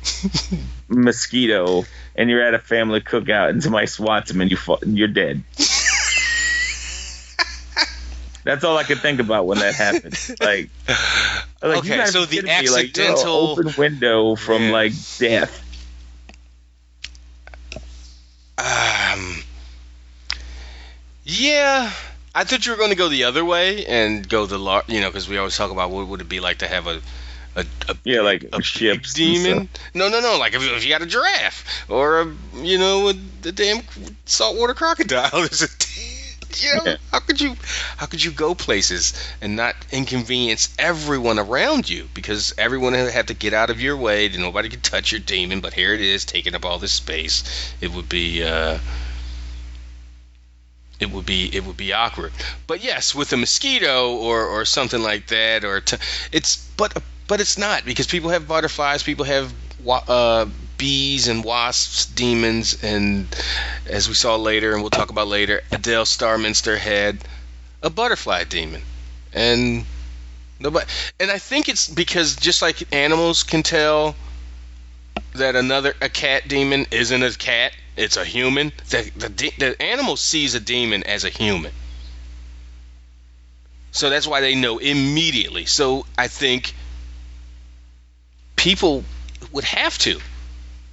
mosquito and you're at a family cookout and somebody swats him and you fall, you're dead that's all I could think about when that happened. Like, like Okay, so the me, like, accidental- open window from Yeah. like death. Um. Yeah, I thought you were going to go the other way and go the lar- you know, because we always talk about what would it be like to have a a, a Yeah, like a ships. demon. No, no, no. Like if, if you got a giraffe or a you know a, the damn saltwater crocodile. There's a you know Yeah. how could you how could you go places and not inconvenience everyone around you because everyone have to get out of your way. and Nobody could touch your demon, but here it is taking up all this space. It would be. uh it would be it would be awkward. But yes, with a mosquito or or something like that, or t- it's but but it's not because people have butterflies, people have uh, bees and wasps, demons, and as we saw later, and we'll talk about later, Adele Starminster had a butterfly demon, and nobody. And I think it's because just like animals can tell that another a cat demon isn't a cat, it's a human. The the, the animal sees a demon as a human. So that's why they know immediately. So I think people would have to.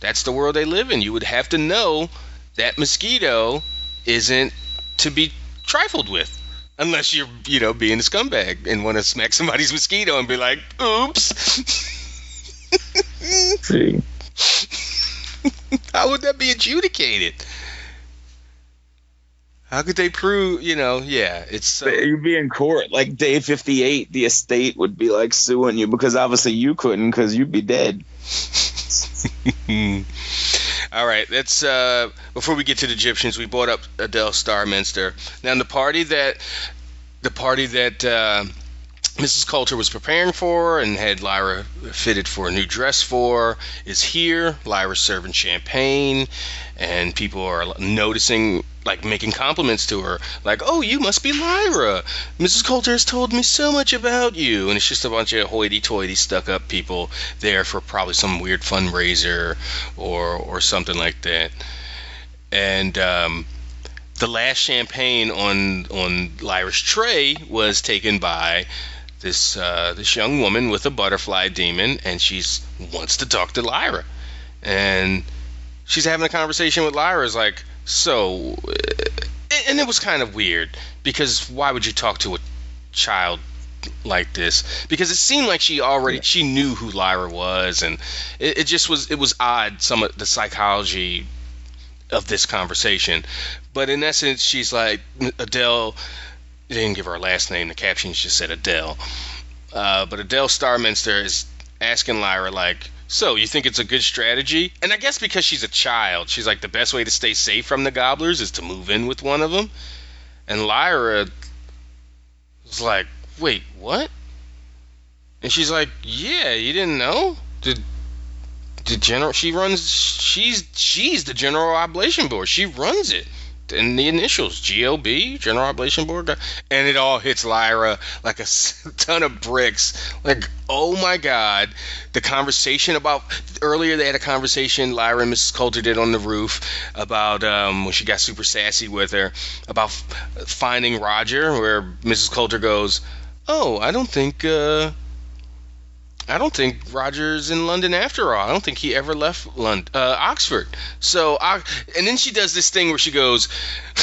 That's the world they live in. You would have to know that mosquito isn't to be trifled with. Unless you're, you know, being a scumbag and want to smack somebody's mosquito and be like, oops. See, How would that be adjudicated? How could they prove, you know, yeah, it's so. you'd be in court like day fifty eight. The estate would be like suing you because obviously you couldn't because you'd be dead. All right, let's uh, before we get to the Gyptians, we brought up Adele Starminster. Now, the party that the party that uh, Mrs. Coulter was preparing for and had Lyra fitted for a new dress for is here. Lyra's serving champagne, and people are noticing, like making compliments to her, like, "Oh, you must be Lyra. Mrs. Coulter has told me so much about you." And it's just a bunch of hoity-toity, stuck-up people there for probably some weird fundraiser or or something like that. And um, the last champagne on on Lyra's tray was taken by this uh, this young woman with a butterfly demon, and she's wants to talk to Lyra, and she's having a conversation with Lyra. Is like, so, uh, and it was kind of weird because why would you talk to a child like this? Because it seemed like she already she knew who Lyra was, and it, it just was it was odd some of the psychology of this conversation. But in essence, she's like Adele. They didn't give her a last name. The captions just said Adele. Uh, but Adele Starminster is asking Lyra like, "So you think it's a good strategy?" And I guess because she's a child, she's like, the best way to stay safe from the gobblers is to move in with one of them. And Lyra was like, "Wait, what?" And she's like, "Yeah, you didn't know? Did the general? She runs. She's she's the General Oblation Board. She runs it." And the initials GOB, General Oblation Board, and it all hits Lyra like a ton of bricks. Like, oh my God, the conversation about earlier they had a conversation Lyra and Mrs. Coulter did on the roof about um, when she got super sassy with her about finding Roger, where Mrs. Coulter goes, "Oh, I don't think." Uh, I don't think Roger's in London after all. I don't think he ever left London, uh, Oxford. So, and then she does this thing where she goes,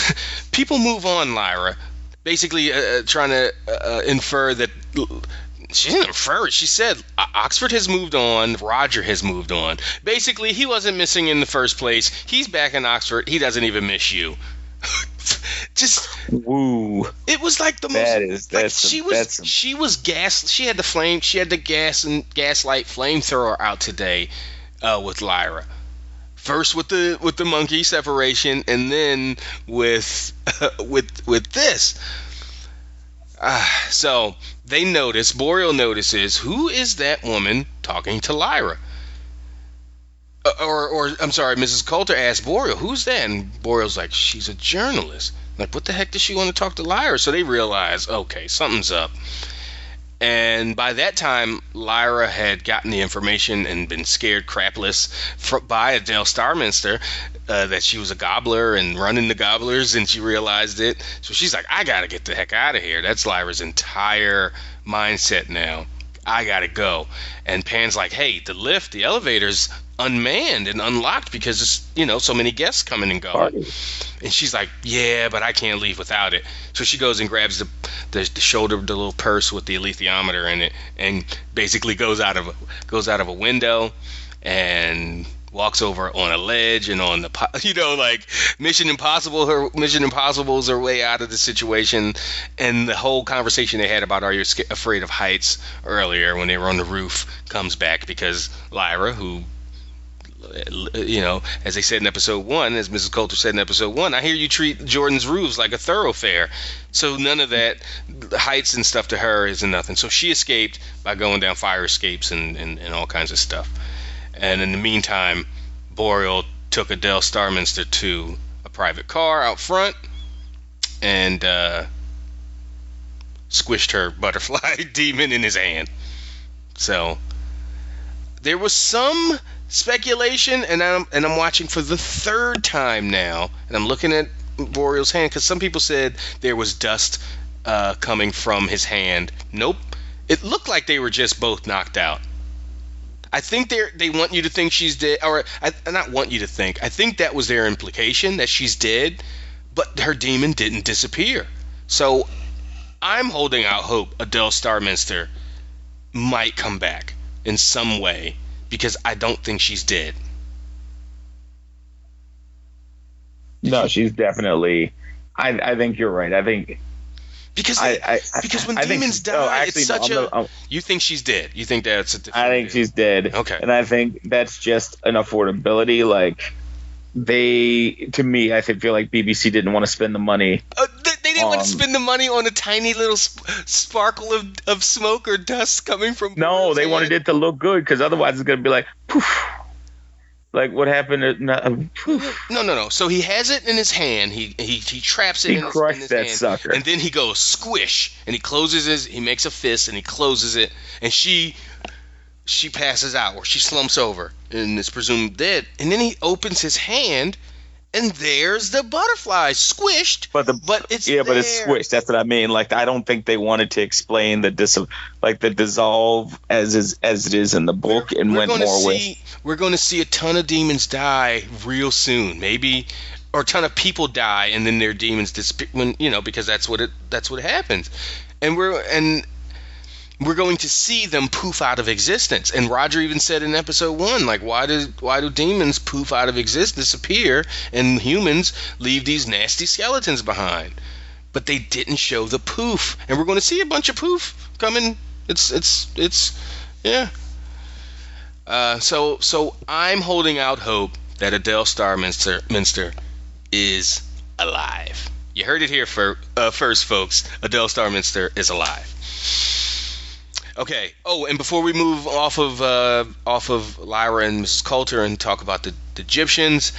"People move on, Lyra," basically uh, trying to uh, infer that she didn't infer it. She said Oxford has moved on, Roger has moved on. Basically, he wasn't missing in the first place. He's back in Oxford. He doesn't even miss you. Just Woo. it was like the most. That is like that's she was that's some- she was gas. She had the flame. She had the gas and gaslight flamethrower out today uh, with Lyra. First with the with the monkey separation, and then with with with this. Ah, so they notice. Boreal notices who is that woman talking to Lyra. Uh, or, or I'm sorry, Mrs. Coulter asked Boreal, "Who's that?" And Boreal's like, "She's a journalist." Like, what the heck does she want to talk to Lyra? So they realize, okay, something's up. And by that time, Lyra had gotten the information and been scared crapless fr- by Adele Starminster uh, that she was a gobbler and running the gobblers, and she realized it. So she's like, I gotta get the heck out of here. That's Lyra's entire mindset now. I gotta go. And Pan's like, hey, the lift, the elevator's unmanned and unlocked because it's you know so many guests coming and going. Party. And she's like, yeah, but I can't leave without it. So she goes and grabs the the, the shoulder, the little purse with the alethiometer in it, and basically goes out of goes out of a window and walks over on a ledge and on the you know like mission impossible her mission impossible's her way out of the situation and the whole conversation they had about are you afraid of heights earlier when they were on the roof comes back because lyra who you know, as they said in episode one, as Mrs. Coulter said in episode one, I hear you treat Jordan's roofs like a thoroughfare. So none of that heights and stuff to her isn't nothing. So she escaped by going down fire escapes and, and, and all kinds of stuff. And in the meantime, Boreal took Adele Starminster to a private car out front and uh, squished her butterfly demon in his hand. So there was some speculation, and I'm and I'm watching for the third time now, and I'm looking at Boreal's hand because some people said there was dust uh, coming from his hand. Nope, it looked like they were just both knocked out. I think they they want you to think she's dead, or I not want you to think. I think that was their implication that she's dead, but her demon didn't disappear. So I'm holding out hope Adele Starminster might come back in some way because I don't think she's dead. No, she's definitely. I I think you're right. I think Because I I because when I demons she's- die, oh, actually, it's such I'm a. the- I'm- you think she's dead? You think that's a I think she's dead. Okay. And I think that's just an affordability. Like they, to me, I think feel like BBC didn't want to spend the money. Uh, they, they didn't want to spend the money on a tiny little sp- sparkle of, of smoke or dust coming from. No, they hand. wanted it to look good because otherwise it's gonna be like, poof. Like what happened? At, no. No, no, no. So he has it in his hand. He he, he traps it He in his, crushed in his that hand, sucker. and then he goes squish, and he closes his. He makes a fist, and he closes it, and she she passes out, or she slumps over, and is presumed dead. And then he opens his hand, and there's the butterfly squished. But the But it's yeah, but it's squished. That's what I mean. Like I don't think they wanted to explain the dis like the dissolve as is as it is in the book and we're went going to more with we're going to see a ton of demons die real soon maybe or a ton of people die and then their demons disappear when you know because that's what it that's what happens and we're and we're going to see them poof out of existence and roger even said in episode one like why do why do demons poof out of existence disappear and humans leave these nasty skeletons behind but they didn't show the poof and we're going to see a bunch of poof coming it's it's it's yeah uh, so so I'm holding out hope that Adele Starminster Minster is alive. You heard it here for uh, first, folks. Adele Starminster is alive. Okay. Oh, and before we move off of uh, off of Lyra and Mrs. Coulter and talk about the, the Gyptians,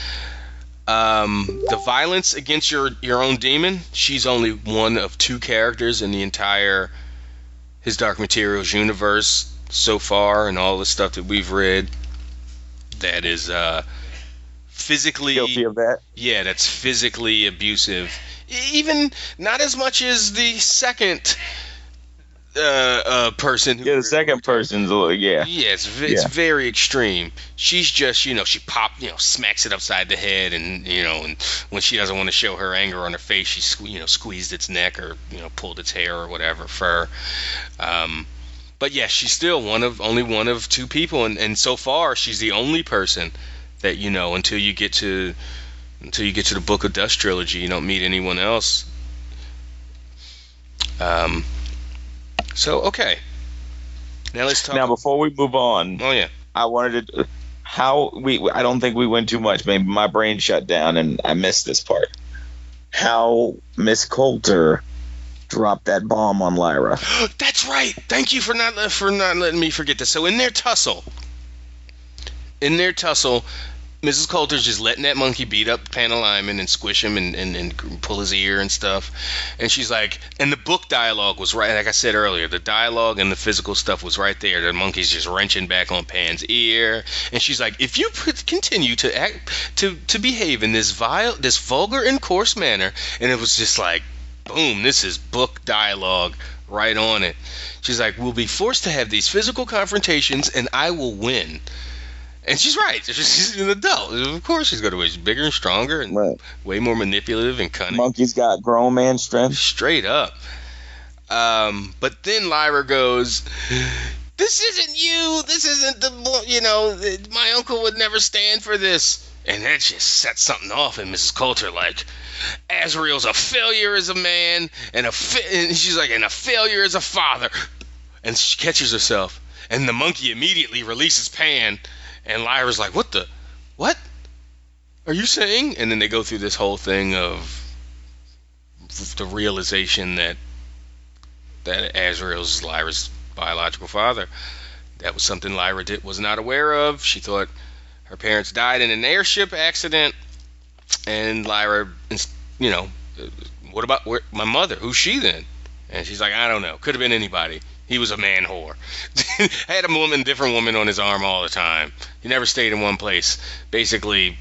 um, the violence against your your own demon. She's only one of two characters in the entire his Dark Materials universe so far, and all the stuff that we've read. That is uh, physically guilty of that. yeah, that's physically abusive. Even not as much as the second uh, uh, person. Who Yeah, the second person's a little yeah. Yeah, it's, it's Yeah. very extreme. She's just, you know, she pop, you know, smacks it upside the head, and you know, and when she doesn't want to show her anger on her face, she, sque- you know, squeezed its neck or you know, pulled its hair or whatever fur. Um, but yeah, she's still one of only one of two people, and, and so far she's the only person that you know until you get to until you get to the Book of Dust trilogy, you don't meet anyone else. Um. So okay. Now let's talk. Now before we move on, oh yeah. I wanted to how we I don't think we went too much. Maybe my brain shut down and I missed this part. How Miss Coulter dropped that bomb on Lyra. That's right. Thank you for not for not letting me forget this. So in their tussle, in their tussle, Mrs. Coulter's just letting that monkey beat up Pantalaimon and squish him and, and, and pull his ear and stuff. And she's like, and the book dialogue was right. Like I said earlier, the dialogue and the physical stuff was right there. The monkey's just wrenching back on Pan's ear, and she's like, if you continue to act to to behave in this vile, this vulgar and coarse manner, and it was just like, boom, this is book dialogue right on it. She's like, we'll be forced to have these physical confrontations, and I will win. And she's right. She's an adult. Of course, she's going to win. She's bigger and stronger and Right. way more manipulative and cunning. Monkey's got grown man strength. Straight up. Um, but then Lyra goes, "This isn't you. This isn't the you know. My uncle would never stand for this." And that just sets something off in Mrs. Coulter. Like, Asriel's a failure as a man, and a fa- and she's like, and a failure as a father. And she catches herself, and the monkey immediately releases Pan, and Lyra's like, "What the, what? Are you saying?" And then they go through this whole thing of the realization that that Asriel's Lyra's biological father. That was something Lyra did, was not aware of. She thought her parents died in an airship accident, and Lyra, you know, what about where, my mother? Who's she then? And she's like, I don't know. Could have been anybody. He was a man whore. Had a woman, different woman on his arm all the time. He never stayed in one place. Basically,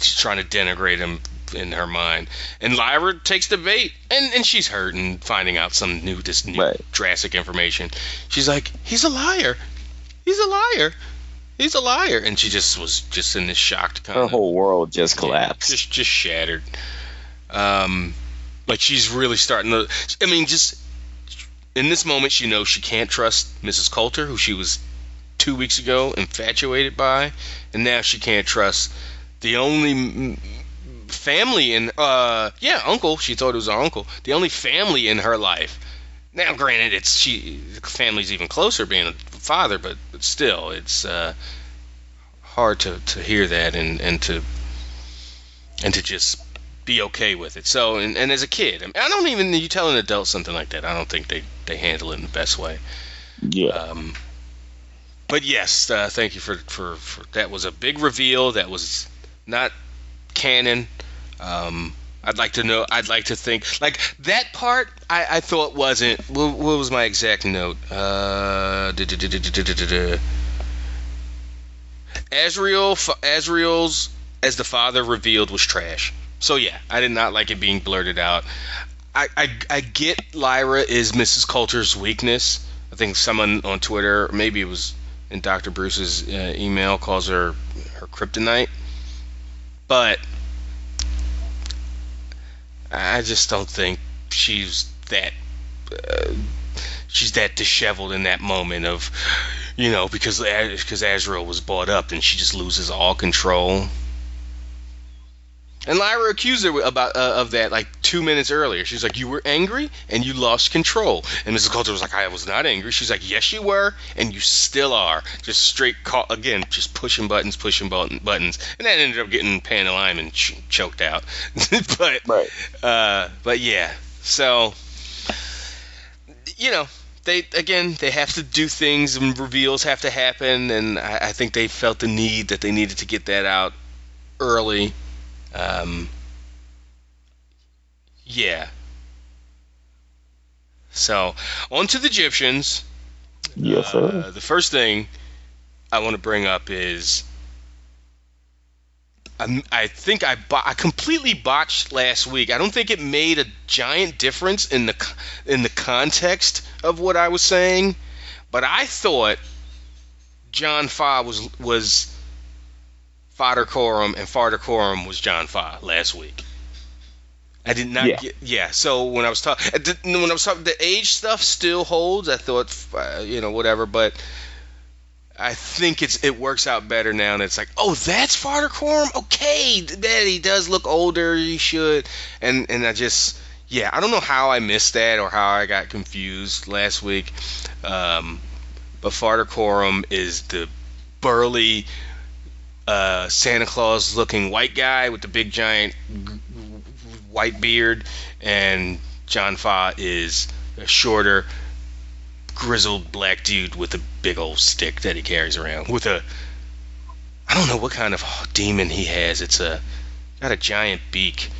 she's trying to denigrate him in her mind. And Lyra takes the bait, and, and she's hurt and finding out some new, this new Right. drastic information. She's like, he's a liar. He's a liar. He's a liar. And she just was just in this shocked kind Her of whole world just yeah, collapsed. just just shattered. Um, like she's really starting to. I mean, just in this moment, she knows she can't trust Mrs. Coulter, who she was two weeks ago infatuated by, and now she can't trust the only family in. Uh, yeah, uncle. She thought it was her uncle. The only family in her life. Now, granted, it's she. The family's even closer, being a father, but, but still, it's uh, hard to, to hear that and, and to and to just be okay with it. So, and, and as a kid, I, mean, I, don't even you tell an adult something like that. I don't think they they handle it in the best way. Yeah. Um, but yes, uh, thank you for, for for that was a big reveal. That was not canon. Um, I'd like to know. I'd like to think like that part. I, I thought wasn't. What, what was my exact note? Uh, Asriel, Asriel's as the father revealed was trash. So yeah, I did not like it being blurted out. I, I, I get Lyra is Mrs. Coulter's weakness. I think someone on Twitter, maybe it was in Dr. Bruce's uh, email, calls her her kryptonite. But I just don't think she's that. Uh, she's that disheveled in that moment of, you know, because because Asriel was bought up and she just loses all control. And Lyra accused her about uh, of that like two minutes earlier. She's like, "You were angry and you lost control." And Mrs. Coulter was like, "I was not angry." She's like, "Yes, you were, and you still are." Just straight call again, just pushing buttons, pushing button, buttons, and that ended up getting Pantalaimon ch- choked out. but Right. uh, but yeah, so you know, they again they have to do things and reveals have to happen, and I, I think they felt the need that they needed to get that out early. Um, yeah. So on to the Gyptians. Yes, sir. Uh, the first thing I want to bring up is I'm, I think I bo- I completely botched last week. I don't think it made a giant difference in the in the context of what I was saying, but I thought John Faa was was Farder Coram and Farder Coram was John Faa last week. I did not Yeah. get yeah. So when I was talking when I was talking the age stuff still holds. I thought uh, you know whatever, but I think it's it works out better now. And it's like, oh, that's Farder Coram. Okay, that he does look older. He should. And and I just yeah, I don't know how I missed that or how I got confused last week. Um, but Farder Coram is the burly uh, Santa Claus looking white guy with the big giant g- white beard, and John Faa is a shorter grizzled black dude with a big old stick that he carries around with a I don't know what kind of demon he has. It's a got a giant beak.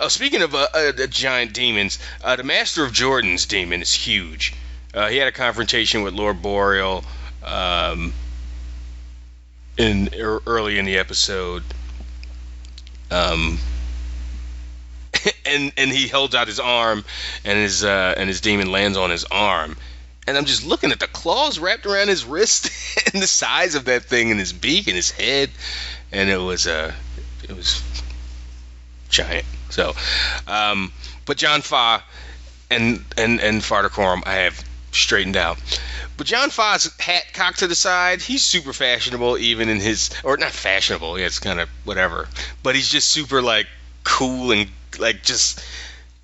Oh, speaking of uh, uh, giant demons, uh, the Master of Jordan's demon is huge. Uh, he had a confrontation with Lord Boreal um, in early in the episode. Um, and and he holds out his arm, and his uh, and his demon lands on his arm, and I'm just looking at the claws wrapped around his wrist and the size of that thing and his beak and his head, and it was uh, it was giant. So, um, but John Faa and and and Farder Coram, I have straightened out. But John Faa's hat cocked to the side, he's super fashionable, even in his or not fashionable. It's kind of whatever. But he's just super like cool and like just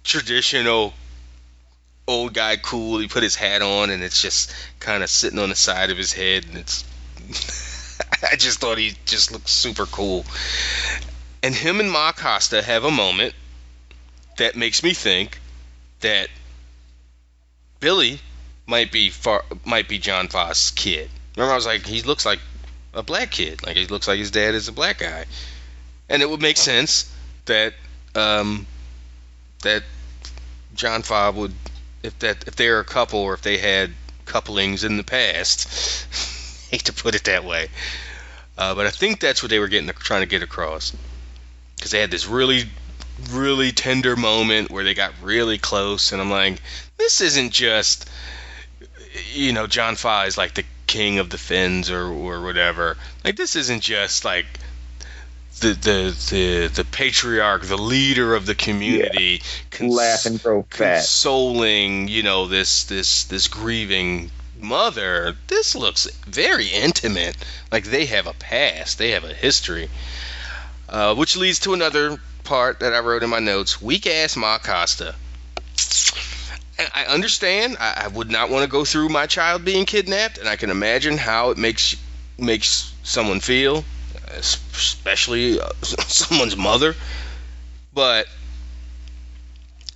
traditional old guy cool. He put his hat on and it's just kind of sitting on the side of his head, and it's. I just thought he just looked super cool. And him and Ma Costa have a moment that makes me think that Billy might be far might be John Faa's kid. Remember, I was like, he looks like a black kid. Like he looks like his dad is a black guy, and it would make sense that um, that John Faa would if that if they're a couple or if they had couplings in the past. hate to put it that way, uh, but I think that's what they were getting trying to get across because they had this really really tender moment where they got really close, and I'm like, this isn't just you know, John Faa is like the king of the Fens or or whatever. Like this isn't just like the the the, the patriarch, the leader of the community, yeah. cons- laugh and grow fat, consoling, you know, this this this grieving mother. This looks very intimate. Like they have a past, they have a history, uh, which leads to another part that I wrote in my notes. Weak ass Ma Costa. I understand. I, I would not want to go through my child being kidnapped, and I can imagine how it makes makes someone feel, especially uh, someone's mother. But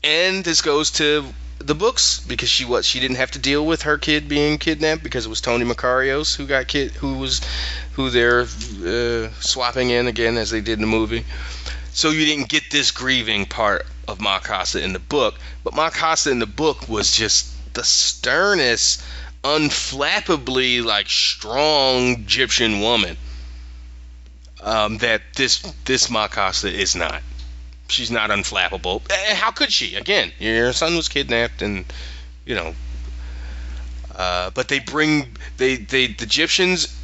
and this goes to the books because she was she didn't have to deal with her kid being kidnapped because it was Tony Makarios who got kid who was who they're uh, swapping in again as they did in the movie. So you didn't get this grieving part of Ma Costa in the book, but Ma Costa in the book was just the sternest, unflappably like strong Gyptian woman. Um, that this this Ma Costa is not. She's not unflappable. How could she? Again, your son was kidnapped, and you know. Uh, but they bring they they the Gyptians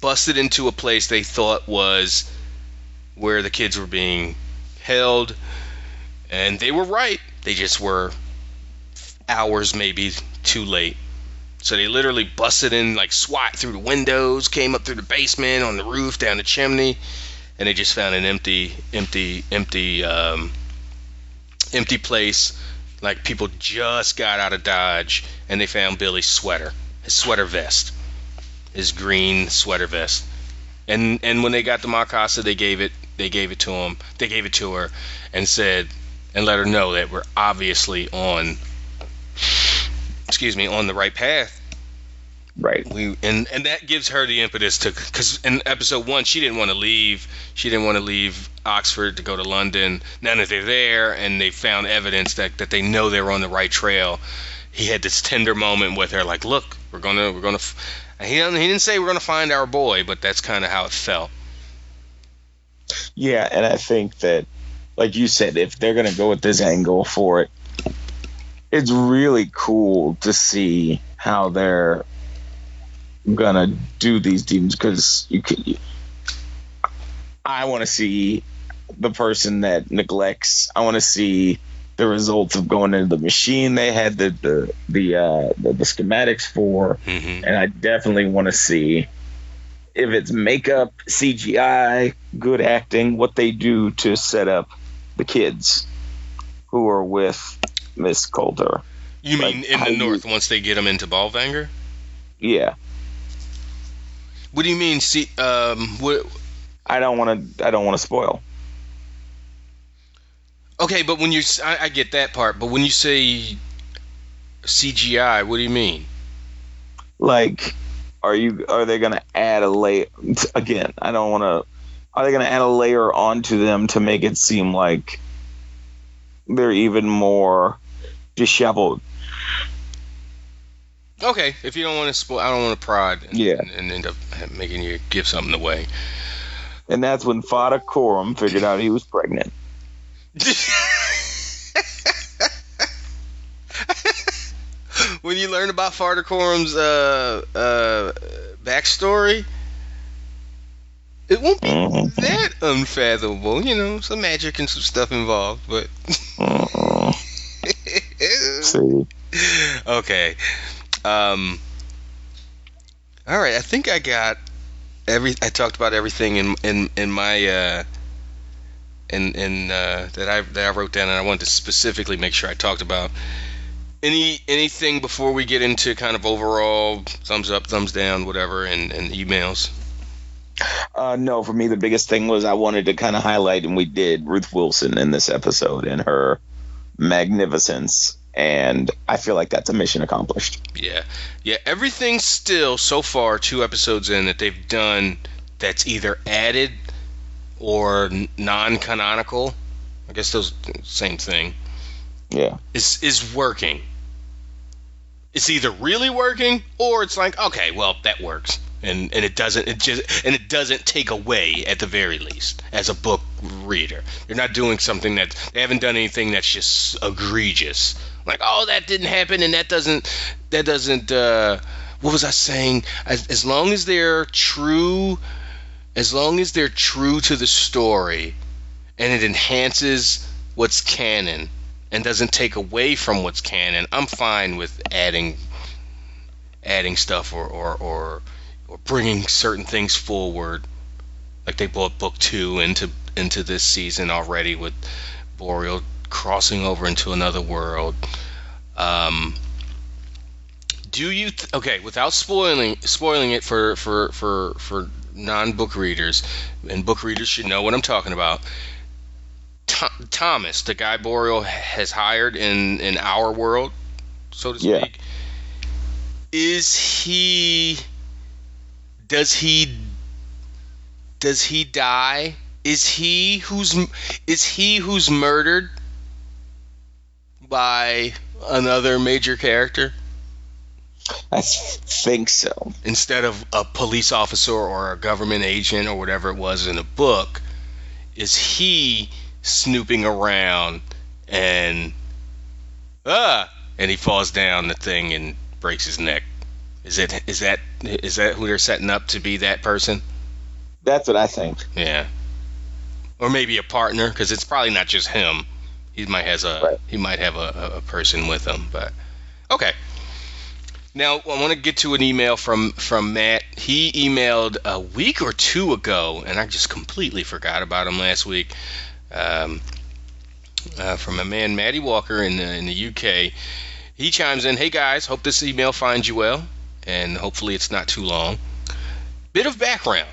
busted into a place they thought was where the kids were being held, and they were right. They just were hours maybe too late. So they literally busted in like SWAT through the windows, came up through the basement, on the roof, down the chimney, and they just found an empty, empty, empty, um, empty place. Like people just got out of Dodge, and they found Billy's sweater, his sweater vest, his green sweater vest. And and when they got to Ma Costa, they gave it they gave it to him. They gave it to her and said and let her know that we're obviously on excuse me on the right path. Right. We and and that gives her the impetus to because in episode one she didn't want to leave. She didn't want to leave oxford to go to london. Now that they're there and they found evidence that that they know they're on the right trail he had this tender moment with her like look we're gonna we're gonna he didn't, he didn't say we're gonna find our boy but that's kind of how it felt yeah, and I think that, like you said, if they're gonna go with this angle for it, it's really cool to see how they're gonna do these demons because you can. You, I want to see the person that neglects. I want to see the results of going into the machine they had the the the uh, the, the schematics for, mm-hmm. and I definitely want to see if it's makeup, CGI, good acting, what they do to set up the kids who are with Miss Coulter. You like, mean in the north you, once they get them into Bolvangar? Yeah. What do you mean? See, um, what? I don't want to. I don't want to spoil. Okay, but when you, I, I get that part. But when you say CGI, what do you mean? Like are you are they going to add a layer again i don't want to are they going to add a layer onto them to make it seem like they're even more disheveled? Okay if you don't want to spoil i don't want to prod and, yeah. and, and, end up making you give something away. And that's when Farder Coram figured out he was pregnant when you learn about Farder Coram's uh, uh, backstory, it won't be Mhm. that unfathomable. You know, some magic and some stuff involved, but. Mm, see, okay. Um. All right, I think I got every. I talked about everything in in in my uh. In in uh, that I that I wrote down, and I wanted to specifically make sure I talked about any anything before we get into kind of overall thumbs up, thumbs down, whatever, and and emails. uh, no, for me the biggest thing was I wanted to kind of highlight, and we did Ruth Wilson in this episode and her magnificence, and I feel like that's a mission accomplished. Yeah, yeah. Everything still so far, two episodes in, that they've done that's either added or non-canonical. I guess those same thing Yeah, is is working. It's either really working or it's like okay, well that works, and and it doesn't it just and it doesn't take away at the very least as a book reader. You're not doing something that they haven't done anything that's just egregious. Like oh that didn't happen and that doesn't that doesn't uh, what was I saying? As, as long as they're true, as long as they're true to the story, and it enhances what's canon and doesn't take away from what's canon, I'm fine with adding adding stuff or or or, or bringing certain things forward. Like they brought book two into into this season already with Boreal crossing over into another world. Um, do you th- okay without spoiling spoiling it for for for for non-book readers and book readers should know what I'm talking about. Th- Thomas, the guy Boreal has hired in in our world, so to Yeah. speak, is he? Does he? Does he die? Is he who's is he who's murdered by another major character I think so. instead of a police officer or a government agent or whatever it was in a book? Is he snooping around and ah and he falls down the thing and breaks his neck? Is it is that is that who they're setting up to be that person? That's what I think. Yeah. Or maybe a partner, because it's probably not just him. He might has a Right. he might have a, a- a person with him, but okay. Now I want to get to an email from from Matt. He emailed a week or two ago, and I just completely forgot about him last week. Um, uh, from a man, Matty Walker in the, in the UK. He chimes in, "Hey guys, hope this email finds you well, and hopefully it's not too long." Bit of background.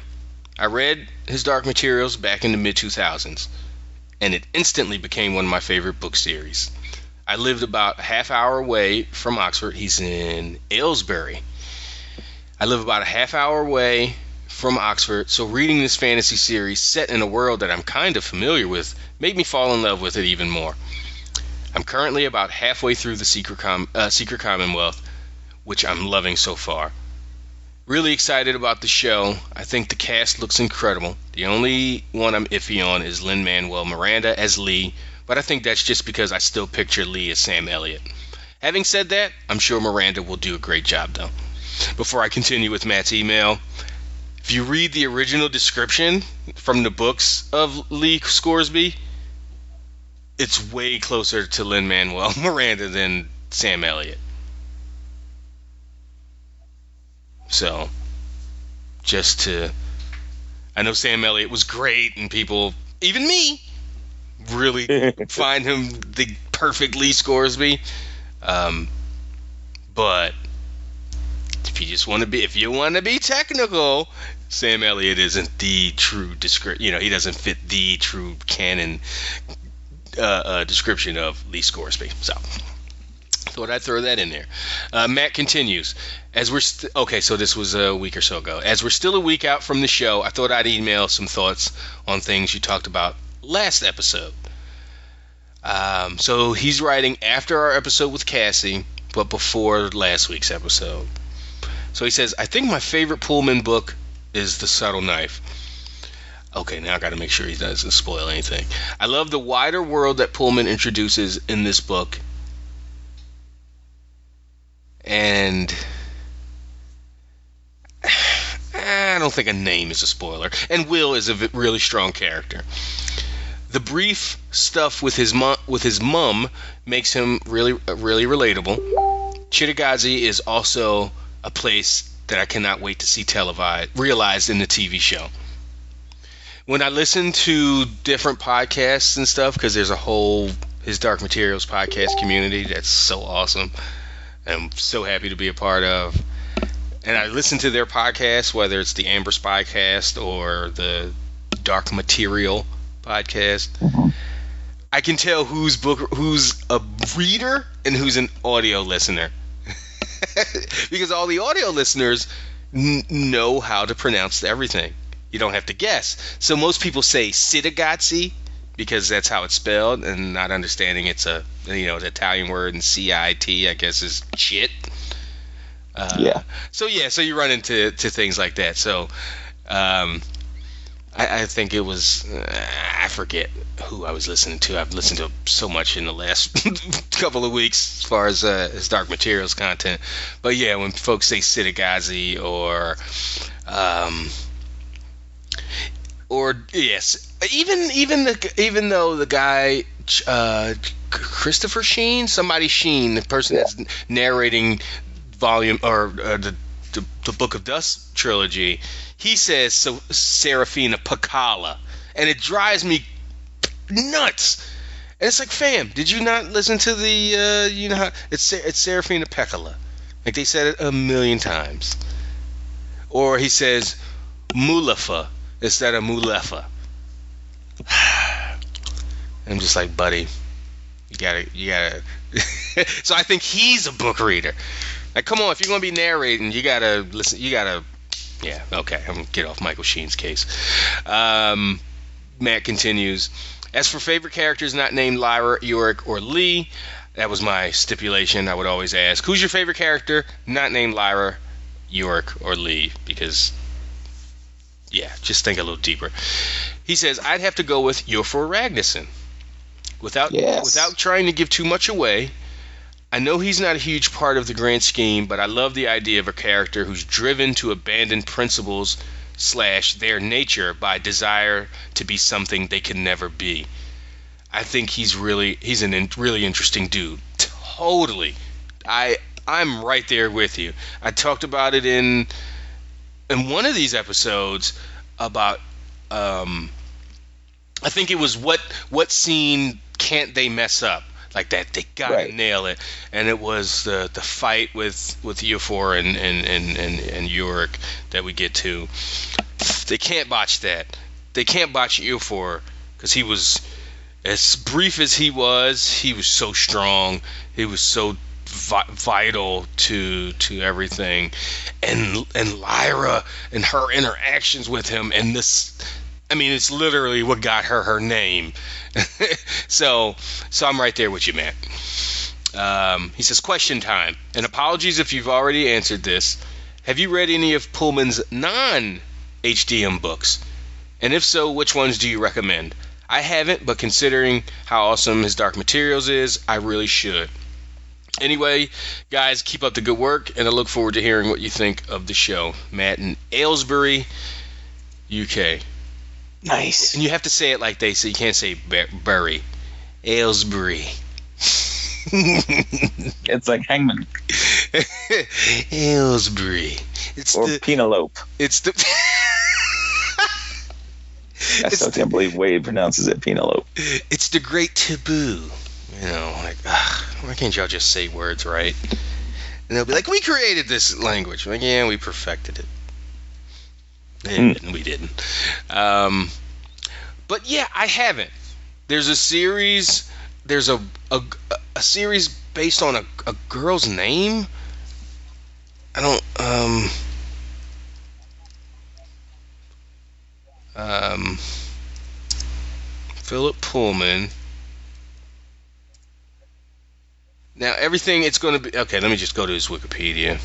I read his Dark Materials back in the mid 2000s, and it instantly became one of my favorite book series. I lived about a half hour away from Oxford. He's in Aylesbury. I live about a half hour away from Oxford, so reading this fantasy series set in a world that I'm kind of familiar with made me fall in love with it even more. I'm currently about halfway through the Secret, Com- uh, Secret Commonwealth, which I'm loving so far. Really excited about the show. I think the cast looks incredible. The only one I'm iffy on is Lin Manuel Miranda as Lee, but I think that's just because I still picture Lee as Sam Elliott. Having said that, I'm sure Miranda will do a great job though. Before I continue with Matt's email, if you read the original description from the books of Lee Scoresby, it's way closer to Lin Manuel Miranda than Sam Elliott. So, just to, I know Sam Elliott was great, and people, even me, really find him the perfect Lee Scoresby. Um, but if you just want to be, if you want to be technical, Sam Elliott isn't the true description. You know, he doesn't fit the true canon uh, uh, description of Lee Scoresby. So thought I'd throw that in there. Uh, Matt continues. As we're st- okay, so this was a week or so ago. As we're still a week out from the show, I thought I'd email some thoughts on things you talked about last episode. Um, so he's writing after our episode with Cassie, but before last week's episode. So he says, I think my favorite Pullman book is The Subtle Knife. Okay, now I got to make sure he doesn't spoil anything. I love the wider world that Pullman introduces in this book and I don't think a name is a spoiler. And Will is a really strong character. The brief stuff with his mom with his mum makes him really really relatable. Cittàgazze is also a place that I cannot wait to see televised realized in the TV show. When I listen to different podcasts and stuff, because there's a whole his Dark Materials podcast community that's so awesome. I'm so happy to be a part of. And I listen to their podcasts, whether it's the Amber Spycast or the Dark Material podcast. Mm-hmm. I can tell who's book who's a reader and who's an audio listener. because all the audio listeners n- know how to pronounce everything. You don't have to guess. So most people say Cittagazzi because that's how it's spelled, and not understanding it's a you know the Italian word and C I T I guess is shit. Uh, Yeah. So yeah, so you run into to things like that. So um, I, I think it was uh, I forget who I was listening to. I've listened to so much in the last couple of weeks as far as uh, as Dark Materials content. But yeah, when folks say Cittagazzi or um, or yes, even even the even though the guy uh, Christopher Sheen, somebody Sheen, the person Yeah. that's narrating volume or uh, the, the the Book of Dust trilogy, he says so Serafina Pacala, and it drives me nuts. And it's like, fam, did you not listen to the uh, you know how it's it's Serafina Pekkala, like they said it a million times. Or he says Mulafa instead of Mulefa. I'm just like, buddy, you gotta, you gotta. so I think he's a book reader. Like, come on, if you're gonna be narrating, you gotta listen. You gotta, yeah, okay. I'm gonna get off Michael Sheen's case. Um, Matt continues. As for favorite characters not named Lyra, Iorek, or Lee, that was my stipulation. I would always ask, who's your favorite character not named Lyra, Iorek, or Lee? Because, yeah, just think a little deeper. He says, I'd have to go with Iofur Raknison. Without, Yes. without trying to give too much away, I know he's not a huge part of the grand scheme, but I love the idea of a character who's driven to abandon principles slash their nature by desire to be something they can never be. I think he's really he's an in, really interesting dude. Totally. I I'm right there with you. I talked about it in in one of these episodes about um I think it was what what scene can't they mess up? Like that they gotta Right. nail it. And it was the the fight with with Iofur and and and and, and Iorek that we get to. They can't botch that. They can't botch Iofur because he was as brief as he was. He was so strong. He was so vi- vital to to everything, and and Lyra and her interactions with him and this. I mean, it's literally what got her her name. so, so I'm right there with you, man. Um, he says, question time. And apologies if you've already answered this. Have you read any of Pullman's non HDM books? And if so, which ones do you recommend? I haven't, but considering how awesome his Dark Materials is, I really should. Anyway, guys, keep up the good work, and I look forward to hearing what you think of the show. Matt in Aylesbury, UK. Nice. And you have to say it like they say. You can't say Bury. Aylesbury. It's like Hangman Aylesbury. It's or the. Penelope. It's the. I still can't believe Wade pronounces it Penelope. it's the great taboo. You know, like, ugh, why can't y'all just say words right? And they'll be like, we created this language. I'm like, yeah, we perfected it. Hmm. And we didn't. Um, but yeah, I haven't. There's a series. There's a a, a series based on a, a girl's name. I don't. Um. Um. Philip Pullman. Now everything it's going to be okay. Let me just go to his Wikipedia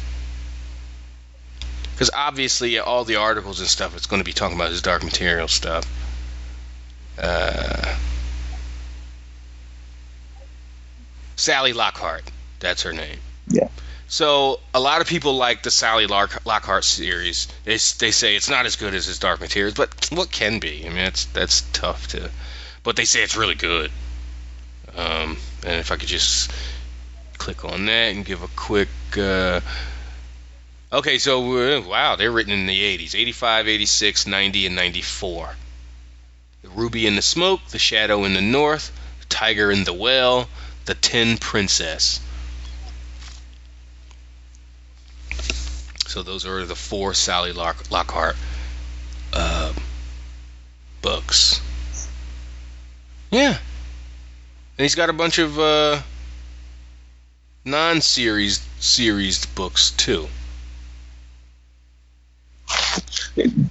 because obviously all the articles and stuff it's going to be talking about his dark material stuff. Uh, Sally Lockhart, that's her name. Yeah. So a lot of people like the Sally Lock- Lockhart series. They, they say it's not as good as his Dark Materials, but what can be? I mean, that's that's tough to. But they say it's really good. Um, and if I could just click on that and give a quick. Uh, okay, so uh, wow, they're written in the 80s 85, 86, 90, and 94. The Ruby in the Smoke, The Shadow in the North, The Tiger in the Well, The Tin Princess. So those are the four Sally Lock- Lockhart uh, books. Yeah. And he's got a bunch of uh, non-series series books too. You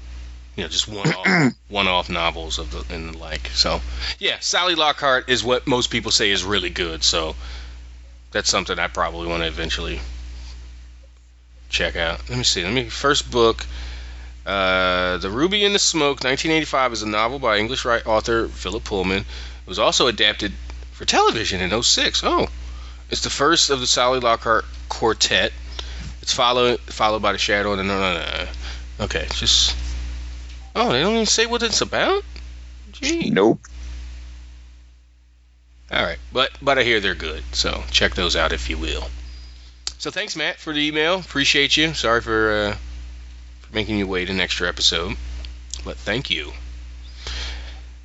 know, just one-off, one-off novels of the and the like. So, yeah, Sally Lockhart is what most people say is really good. So, that's something I probably want to eventually check out. Let me see. Let me first book. Uh, the Ruby in the Smoke, 1985, is a novel by English author Philip Pullman. It was also adapted for television in 06. Oh, it's the first of the Sally Lockhart quartet. It's followed followed by the Shadow and the no, no, no. Okay, just oh, they don't even say what it's about. Gee. Nope. All right, but but I hear they're good, so check those out if you will. So thanks, Matt, for the email. Appreciate you. Sorry for uh, for making you wait an extra episode, but thank you.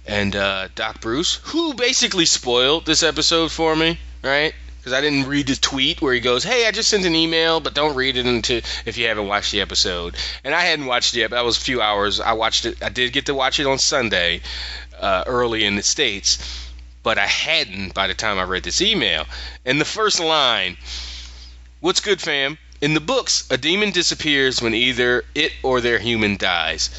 And uh, Doc Bruce, who basically spoiled this episode for me, right? Because I didn't read the tweet where he goes, "Hey, I just sent an email, but don't read it until if you haven't watched the episode." And I hadn't watched it yet. That was a few hours. I watched it. I did get to watch it on Sunday, uh, early in the states, but I hadn't by the time I read this email. And the first line, "What's good, fam?" In the books, a demon disappears when either it or their human dies.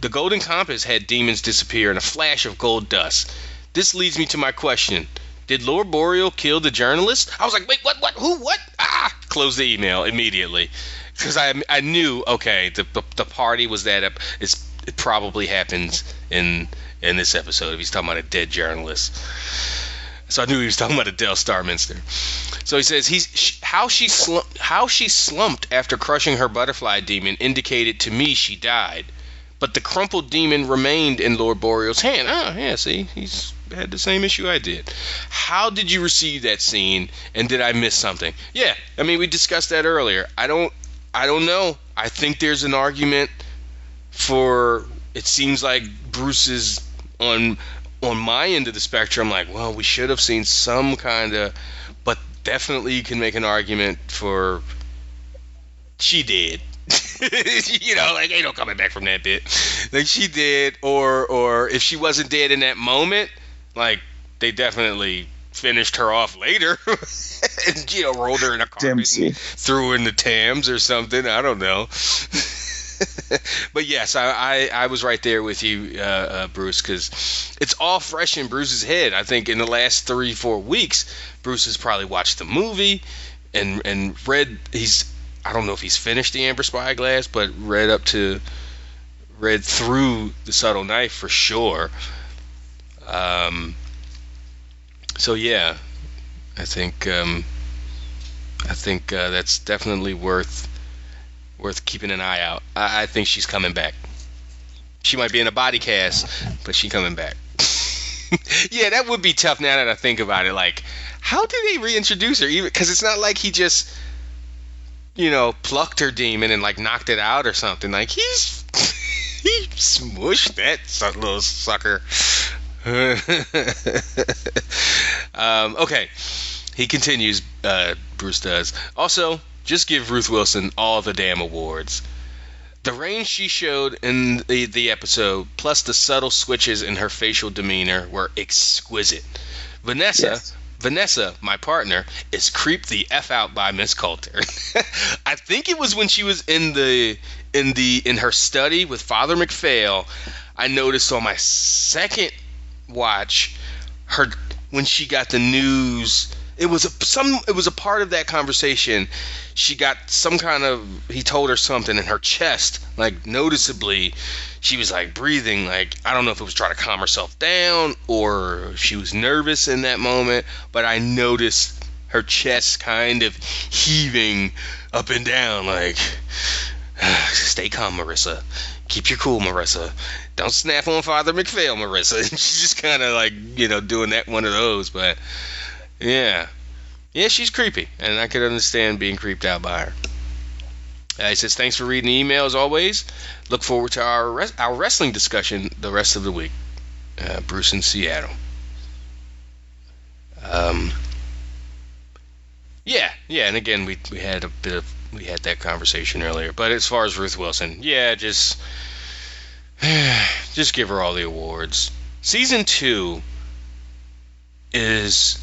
The Golden Compass had demons disappear in a flash of gold dust. This leads me to my question. Did Lord Boreal kill the journalist? I was like, wait, what, what, who, what? Ah! Close the email immediately. Because I, I knew, okay, the, the, the party was that, up, it's, it probably happens in in this episode if he's talking about a dead journalist. So I knew he was talking about Adele Starminster. So he says he's how she slumped, how she slumped after crushing her butterfly demon indicated to me she died but the crumpled demon remained in Lord Boreal's hand. Oh, yeah, see, he's had the same issue I did. How did you receive that scene, and did I miss something? Yeah, I mean, we discussed that earlier. I don't, I don't know. I think there's an argument for. It seems like Bruce is on on my end of the spectrum. Like, well, we should have seen some kind of, but definitely you can make an argument for. She did. you know, like ain't no coming back from that bit. Like she did, or or if she wasn't dead in that moment, like they definitely finished her off later, and you know rolled her in a car and threw her in the Thames or something. I don't know. but yes, I, I, I was right there with you, uh, uh, Bruce, because it's all fresh in Bruce's head. I think in the last three four weeks, Bruce has probably watched the movie and and read. He's I don't know if he's finished the Amber Spyglass, but read up to read through the Subtle Knife for sure. Um, so yeah, I think um, I think uh, that's definitely worth worth keeping an eye out. I, I think she's coming back. She might be in a body cast, but she coming back. yeah, that would be tough now that I think about it. Like, how did they reintroduce her? Even because it's not like he just you know, plucked her demon and like knocked it out or something. Like he's he smushed that little sucker. um, okay, he continues. Uh, Bruce does. Also, just give Ruth Wilson all the damn awards. The range she showed in the, the episode, plus the subtle switches in her facial demeanor, were exquisite. Vanessa yes. Vanessa, my partner, is creeped the f out by Miss Coulter. I think it was when she was in the in the in her study with Father MacPhail. I noticed on my second watch her when she got the news. It was a, some. It was a part of that conversation. She got some kind of. He told her something in her chest, like noticeably she was like breathing like I don't know if it was trying to calm herself down or she was nervous in that moment, but I noticed her chest kind of heaving up and down, like, stay calm, Marisa. Keep your cool, Marisa. Don't snap on Father MacPhail, Marisa. She's just kind of like, you know, doing that one of those. But yeah, yeah, she's creepy, and I could understand being creeped out by her. Uh, he says, "Thanks for reading the email as always. Look forward to our res- our wrestling discussion the rest of the week." Uh, Bruce in Seattle. Um, yeah, yeah, and again, we we had a bit of we had that conversation earlier. But as far as Ruth Wilson, yeah, just just give her all the awards. Season two is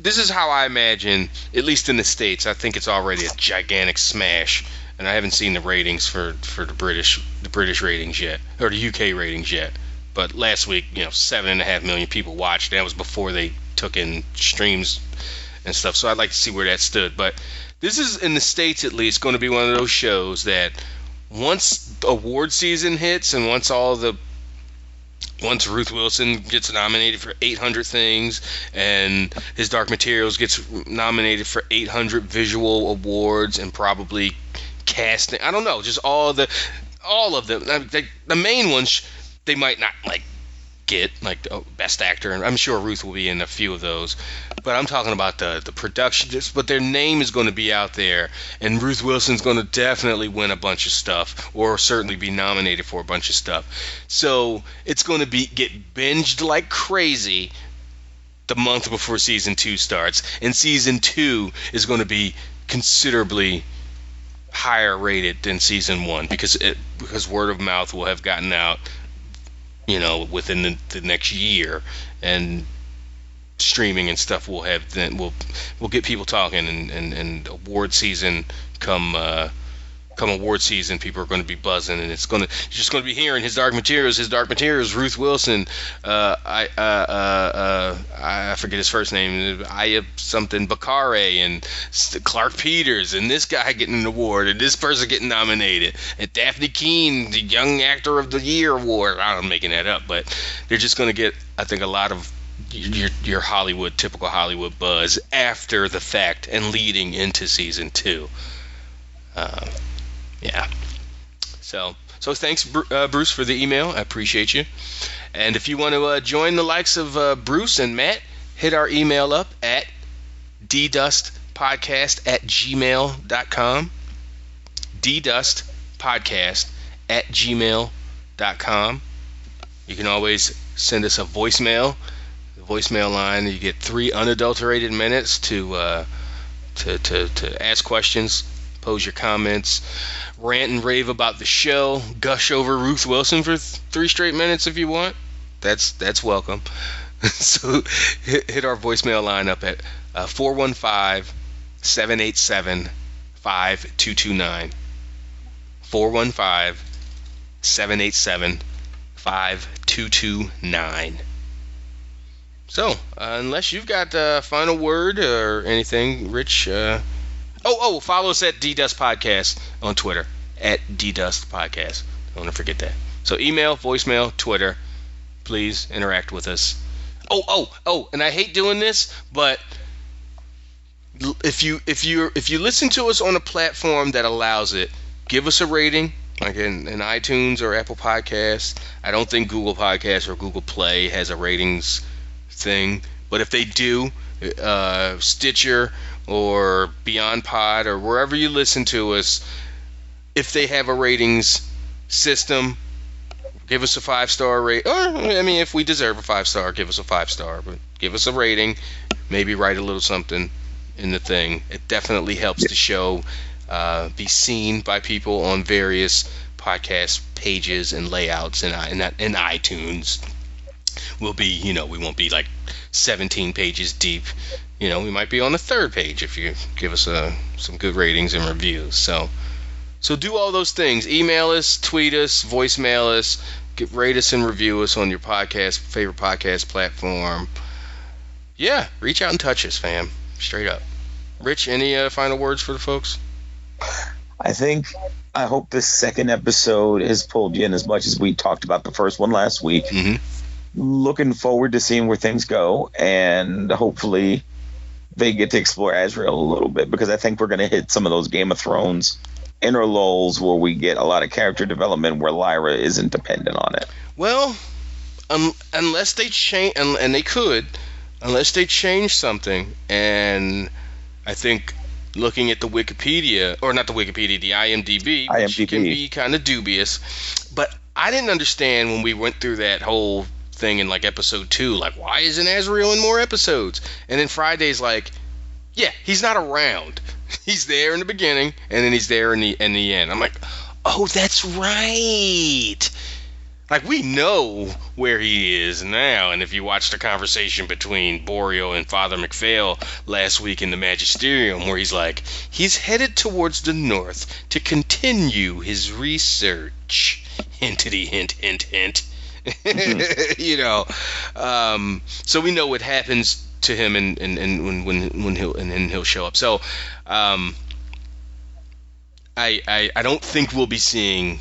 this is how I imagine, at least in the states. I think it's already a gigantic smash, and I haven't seen the ratings for for the British the British ratings yet or the UK ratings yet. But last week, you know, seven and a half million people watched. That was before they took in streams and stuff. So I'd like to see where that stood. But this is in the states at least going to be one of those shows that once award season hits and once all the once Ruth Wilson gets nominated for 800 things and his Dark Materials gets nominated for 800 visual awards and probably casting I don't know just all the all of them. The, the main ones they might not like get like the best actor and I'm sure Ruth will be in a few of those but I'm talking about the the production just but their name is going to be out there and Ruth Wilson's going to definitely win a bunch of stuff or certainly be nominated for a bunch of stuff. So it's going to be get binged like crazy the month before season 2 starts and season 2 is going to be considerably higher rated than season 1 because it because word of mouth will have gotten out you know, within the, the next year, and streaming and stuff will have then will will get people talking, and and, and award season come. Uh, come award season, people are going to be buzzing, and it's going to just going to be hearing his dark materials, his dark materials. Ruth Wilson, uh, I uh, uh, uh I forget his first name, I something Bakare, and Clarke Peters, and this guy getting an award, and this person getting nominated, and Dafne Keen, the Young Actor of the Year award. I'm making that up, but they're just going to get, I think, a lot of your your Hollywood typical Hollywood buzz after the fact and leading into season two. Uh, yeah. So so thanks uh, Bruce for the email. I appreciate you. And if you want to uh, join the likes of uh, Bruce and Matt, hit our email up at ddustpodcast at gmail.com. ddustpodcast at gmail.com. You can always send us a voicemail. The voicemail line, you get three unadulterated minutes to, uh, to, to, to ask questions, pose your comments, rant and rave about the show, gush over Ruth Wilson for th- three straight minutes if you want. That's that's welcome. so hit, hit, our voicemail line up at uh, 415 787 5229. 415 787 5229. So, uh, unless you've got a final word or anything, Rich, uh, Oh, oh, follow us at DDust Podcast on Twitter at DDust Podcast. Don't want to forget that. So email, voicemail, Twitter. Please interact with us. Oh, oh, oh, and I hate doing this, but if you if you if you listen to us on a platform that allows it, give us a rating, like in, in iTunes or Apple Podcasts. I don't think Google Podcasts or Google Play has a ratings thing, but if they do, uh, Stitcher or Beyond Pod or wherever you listen to us, if they have a ratings system, give us a five star rate. Or I mean, if we deserve a five star, give us a five star. But give us a rating. Maybe write a little something in the thing. It definitely helps the show uh, be seen by people on various podcast pages and layouts and in, in iTunes. We'll be, you know, we won't be like 17 pages deep you know, we might be on the third page if you give us a, uh, some good ratings and reviews. So, so do all those things. Email us, tweet us, voicemail us, get, rate us and review us on your podcast favorite podcast platform. Yeah, reach out and touch us, fam. Straight up. Rich, any uh, final words for the folks? I think I hope this second episode has pulled you in as much as we talked about the first one last week. Mm-hmm. Looking forward to seeing where things go, and hopefully they get to explore Asriel a little bit because I think we're going to hit some of those Game of Thrones inner lulls where we get a lot of character development where Lyra isn't dependent on it. Well, um, unless they change, and, and they could, unless they change something, and I think looking at the Wikipedia, or not the Wikipedia, the IMDb, which IMDb. can be kind of dubious, but I didn't understand when we went through that whole thing in like episode two, like why isn't Asriel in more episodes? And then Friday's like, yeah, he's not around. He's there in the beginning, and then he's there in the in the end. I'm like, oh, that's right. Like we know where he is now, and if you watch the conversation between Boreal and Father MacPhail last week in the Magisterium, where he's like, he's headed towards the north to continue his research. Hintity hint hint hint. you know, um, so we know what happens to him, and and, and when when when he'll and then he'll show up. So, um, I, I I don't think we'll be seeing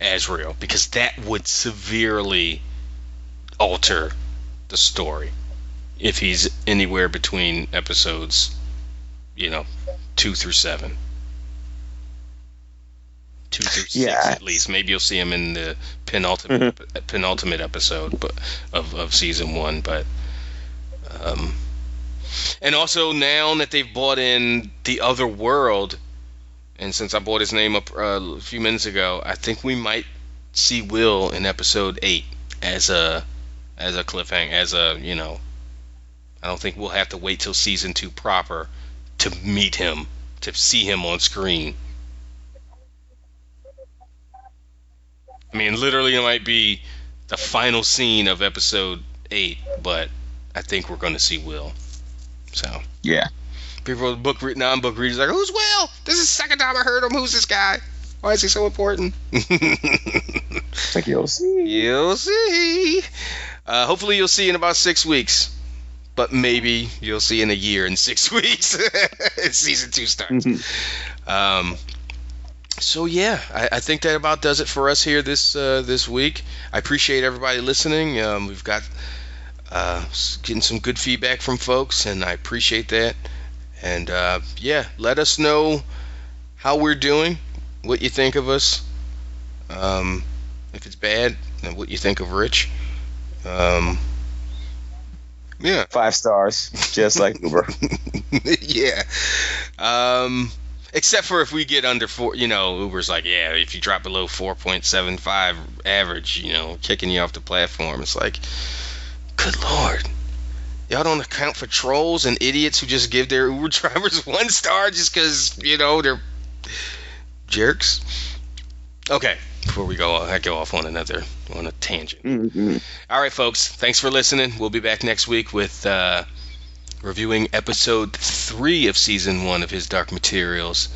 Asriel because that would severely alter the story if he's anywhere between episodes, you know, two through seven. Two through six Yeah. at least. Maybe you'll see him in the penultimate penultimate episode, of, of season one. But um, and also now that they've bought in the other world, and since I brought his name up uh, a few minutes ago, I think we might see Will in episode eight as a as a cliffhanger, as a you know. I don't think we'll have to wait till season two proper to meet him, to see him on screen. I mean, literally, it might be the final scene of episode eight, but I think we're going to see Will. So Yeah. people, book re- non-book readers, are like, who's Will? This is the second time I heard him. Who's this guy? Why is he so important? Like you'll see. You'll see. Uh, hopefully, you'll see in about six weeks. But maybe you'll see in a year in six weeks. Season two starts. Um, so yeah, I, I think that about does it for us here this uh, this week. I appreciate everybody listening. Um, we've got uh, getting some good feedback from folks, and I appreciate that. And uh, yeah, let us know how we're doing, what you think of us. Um, if it's bad, and what you think of Rich. Um, yeah. Five stars, just like Uber. yeah. Um, except for if we get under four, you know, Uber's like, yeah, if you drop below 4.75 average, you know, kicking you off the platform. It's like, good lord. Y'all don't account for trolls and idiots who just give their Uber drivers one star just because, you know, they're jerks. Okay, before we go, I go off on another, on a tangent. Mhm. All right, folks. Thanks for listening. We'll be back next week with uh, reviewing episode three of season one of His Dark Materials.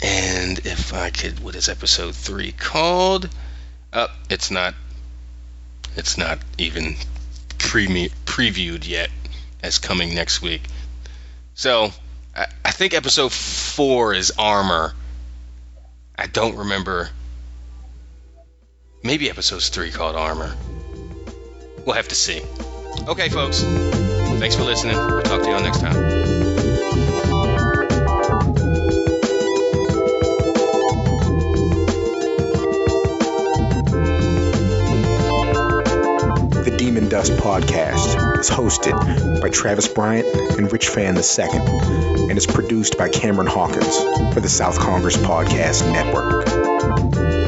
And if I could, what is episode three called? Oh, it's not. It's not even pre- previewed yet as coming next week. So I, I think episode four is armor. I don't remember. Maybe episode three called Armor. We'll have to see. Okay, folks. Thanks for listening. We'll talk to you all next time. The Demon Dust Podcast is hosted by Travis Bryant and Rich Fan II and is produced by Cameron Hawkins for the South Congress Podcast Network.